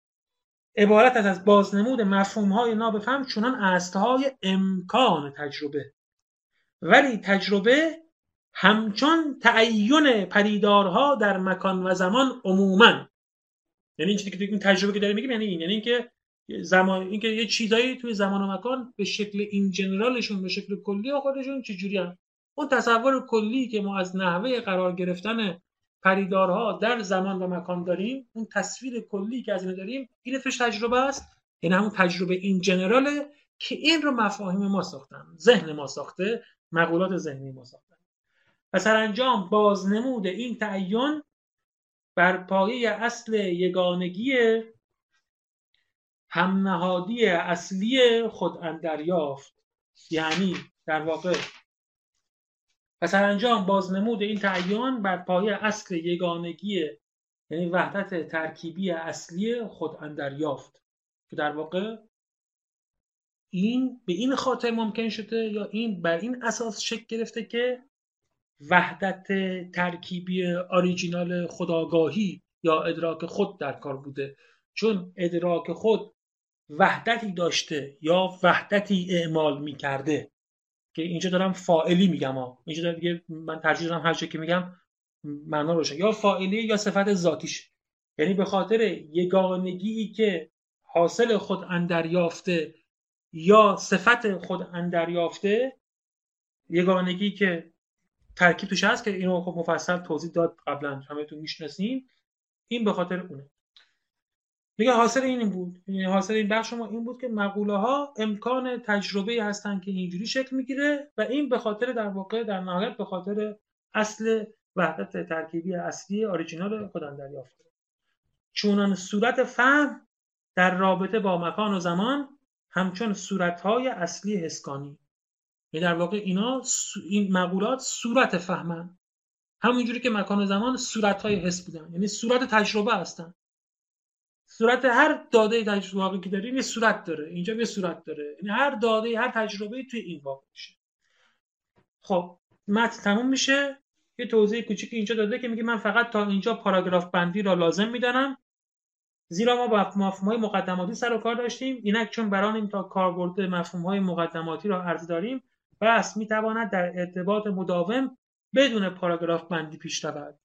عبارت است از بازنمود مفهوم های نابفهم چونان اصلهای امکان تجربه. ولی تجربه همچون تعین پدیدارها در مکان و زمان عموما. یعنی این که این تجربه که داریم میگیم یعنی این یعنی اینکه زمان اینکه یه چیزایی توی زمان و مکان به شکل این جنرالشون به شکل کلی خودشون چجوری هم اون تصور کلی که ما از نحوه قرار گرفتن پریدارها در زمان و مکان داریم اون تصویر کلی که از این داریم این فش تجربه است. این همون تجربه این جنراله که این رو مفاهیم ما ساختن ذهن ما ساخته مقولات ذهنی ما ساختن. و سرانجام بازنمود این تعین بر پایه اصل یگانگی همنهادی اصلی خود اندریافت. یعنی در واقع و سرانجام بازنمود این تعین بر پایه اصل یگانگی یعنی وحدت ترکیبی اصلی خود اندریافت. که در واقع این به این خاطر ممکن شده یا این بر این اساس شکل گرفته که وحدت ترکیبی آریجینال خداگاهی یا ادراک خود در کار بوده. چون ادراک خود وحدتی داشته یا وحدتی اعمال می‌کرده. که اینجا دارم فائلی میگم ها. اینجا دارم دیگه من ترجیح دارم هر که میگم معنا روشن. یا فائلی یا صفت ذاتیش یعنی به خاطر یگانگی که حاصل خود اندریافته یا صفت خود اندریافته یگانگی که ترکیب توش هست که اینو خب مفصل توضیح داد قبلا. تو می‌شناسیم این به خاطر اونه. میگه حاصل این بود. یعنی حاصل این بخش ما این بود که مقوله ها امکان تجربه هستن که اینجوری شکل می‌گیره و این به خاطر در واقع در نهایت به خاطر اصل وحدت ترکیبی اصلی اوریجینال خودم دریافته چونان صورت فهم در رابطه با مکان و زمان همچون صورتهای اصلی حسکانی یعنی در واقع اینا این مقولات صورت فهمن. همونجوری که مکان و زمان صورتهای حس بودن. یعنی صورت تجربه هستن. صورت هر داده تجربه که داریم یه صورت داره. اینجا یه صورت داره. یعنی هر داده هر تجربه توی این واقع میشه. خب متن تموم میشه. یه توضیح کوچیک اینجا داده که میگه من فقط تا اینجا پاراگراف بندی را لازم می‌دانم. زیرا ما با های مقدماتی سر و کار داشتیم. اینک چون برانیم تا کاربرد مفهوم های مقدماتی را عرض داریم بس می‌تواند در ارتباط مداوم بدون پاراگراف بندی پیش رود.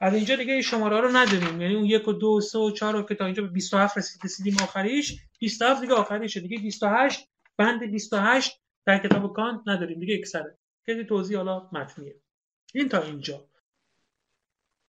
از اینجا دیگه شماره رو نداریم. یعنی اون یک و دو و سه و چهار رو که تا اینجا به 27 رسیدیم آخریش 27 دیگه آخریشه. دیگه 28 بند 28 در کتاب کانت نداریم. دیگه یک سره. که توضیح حالا متنیه. این تا اینجا.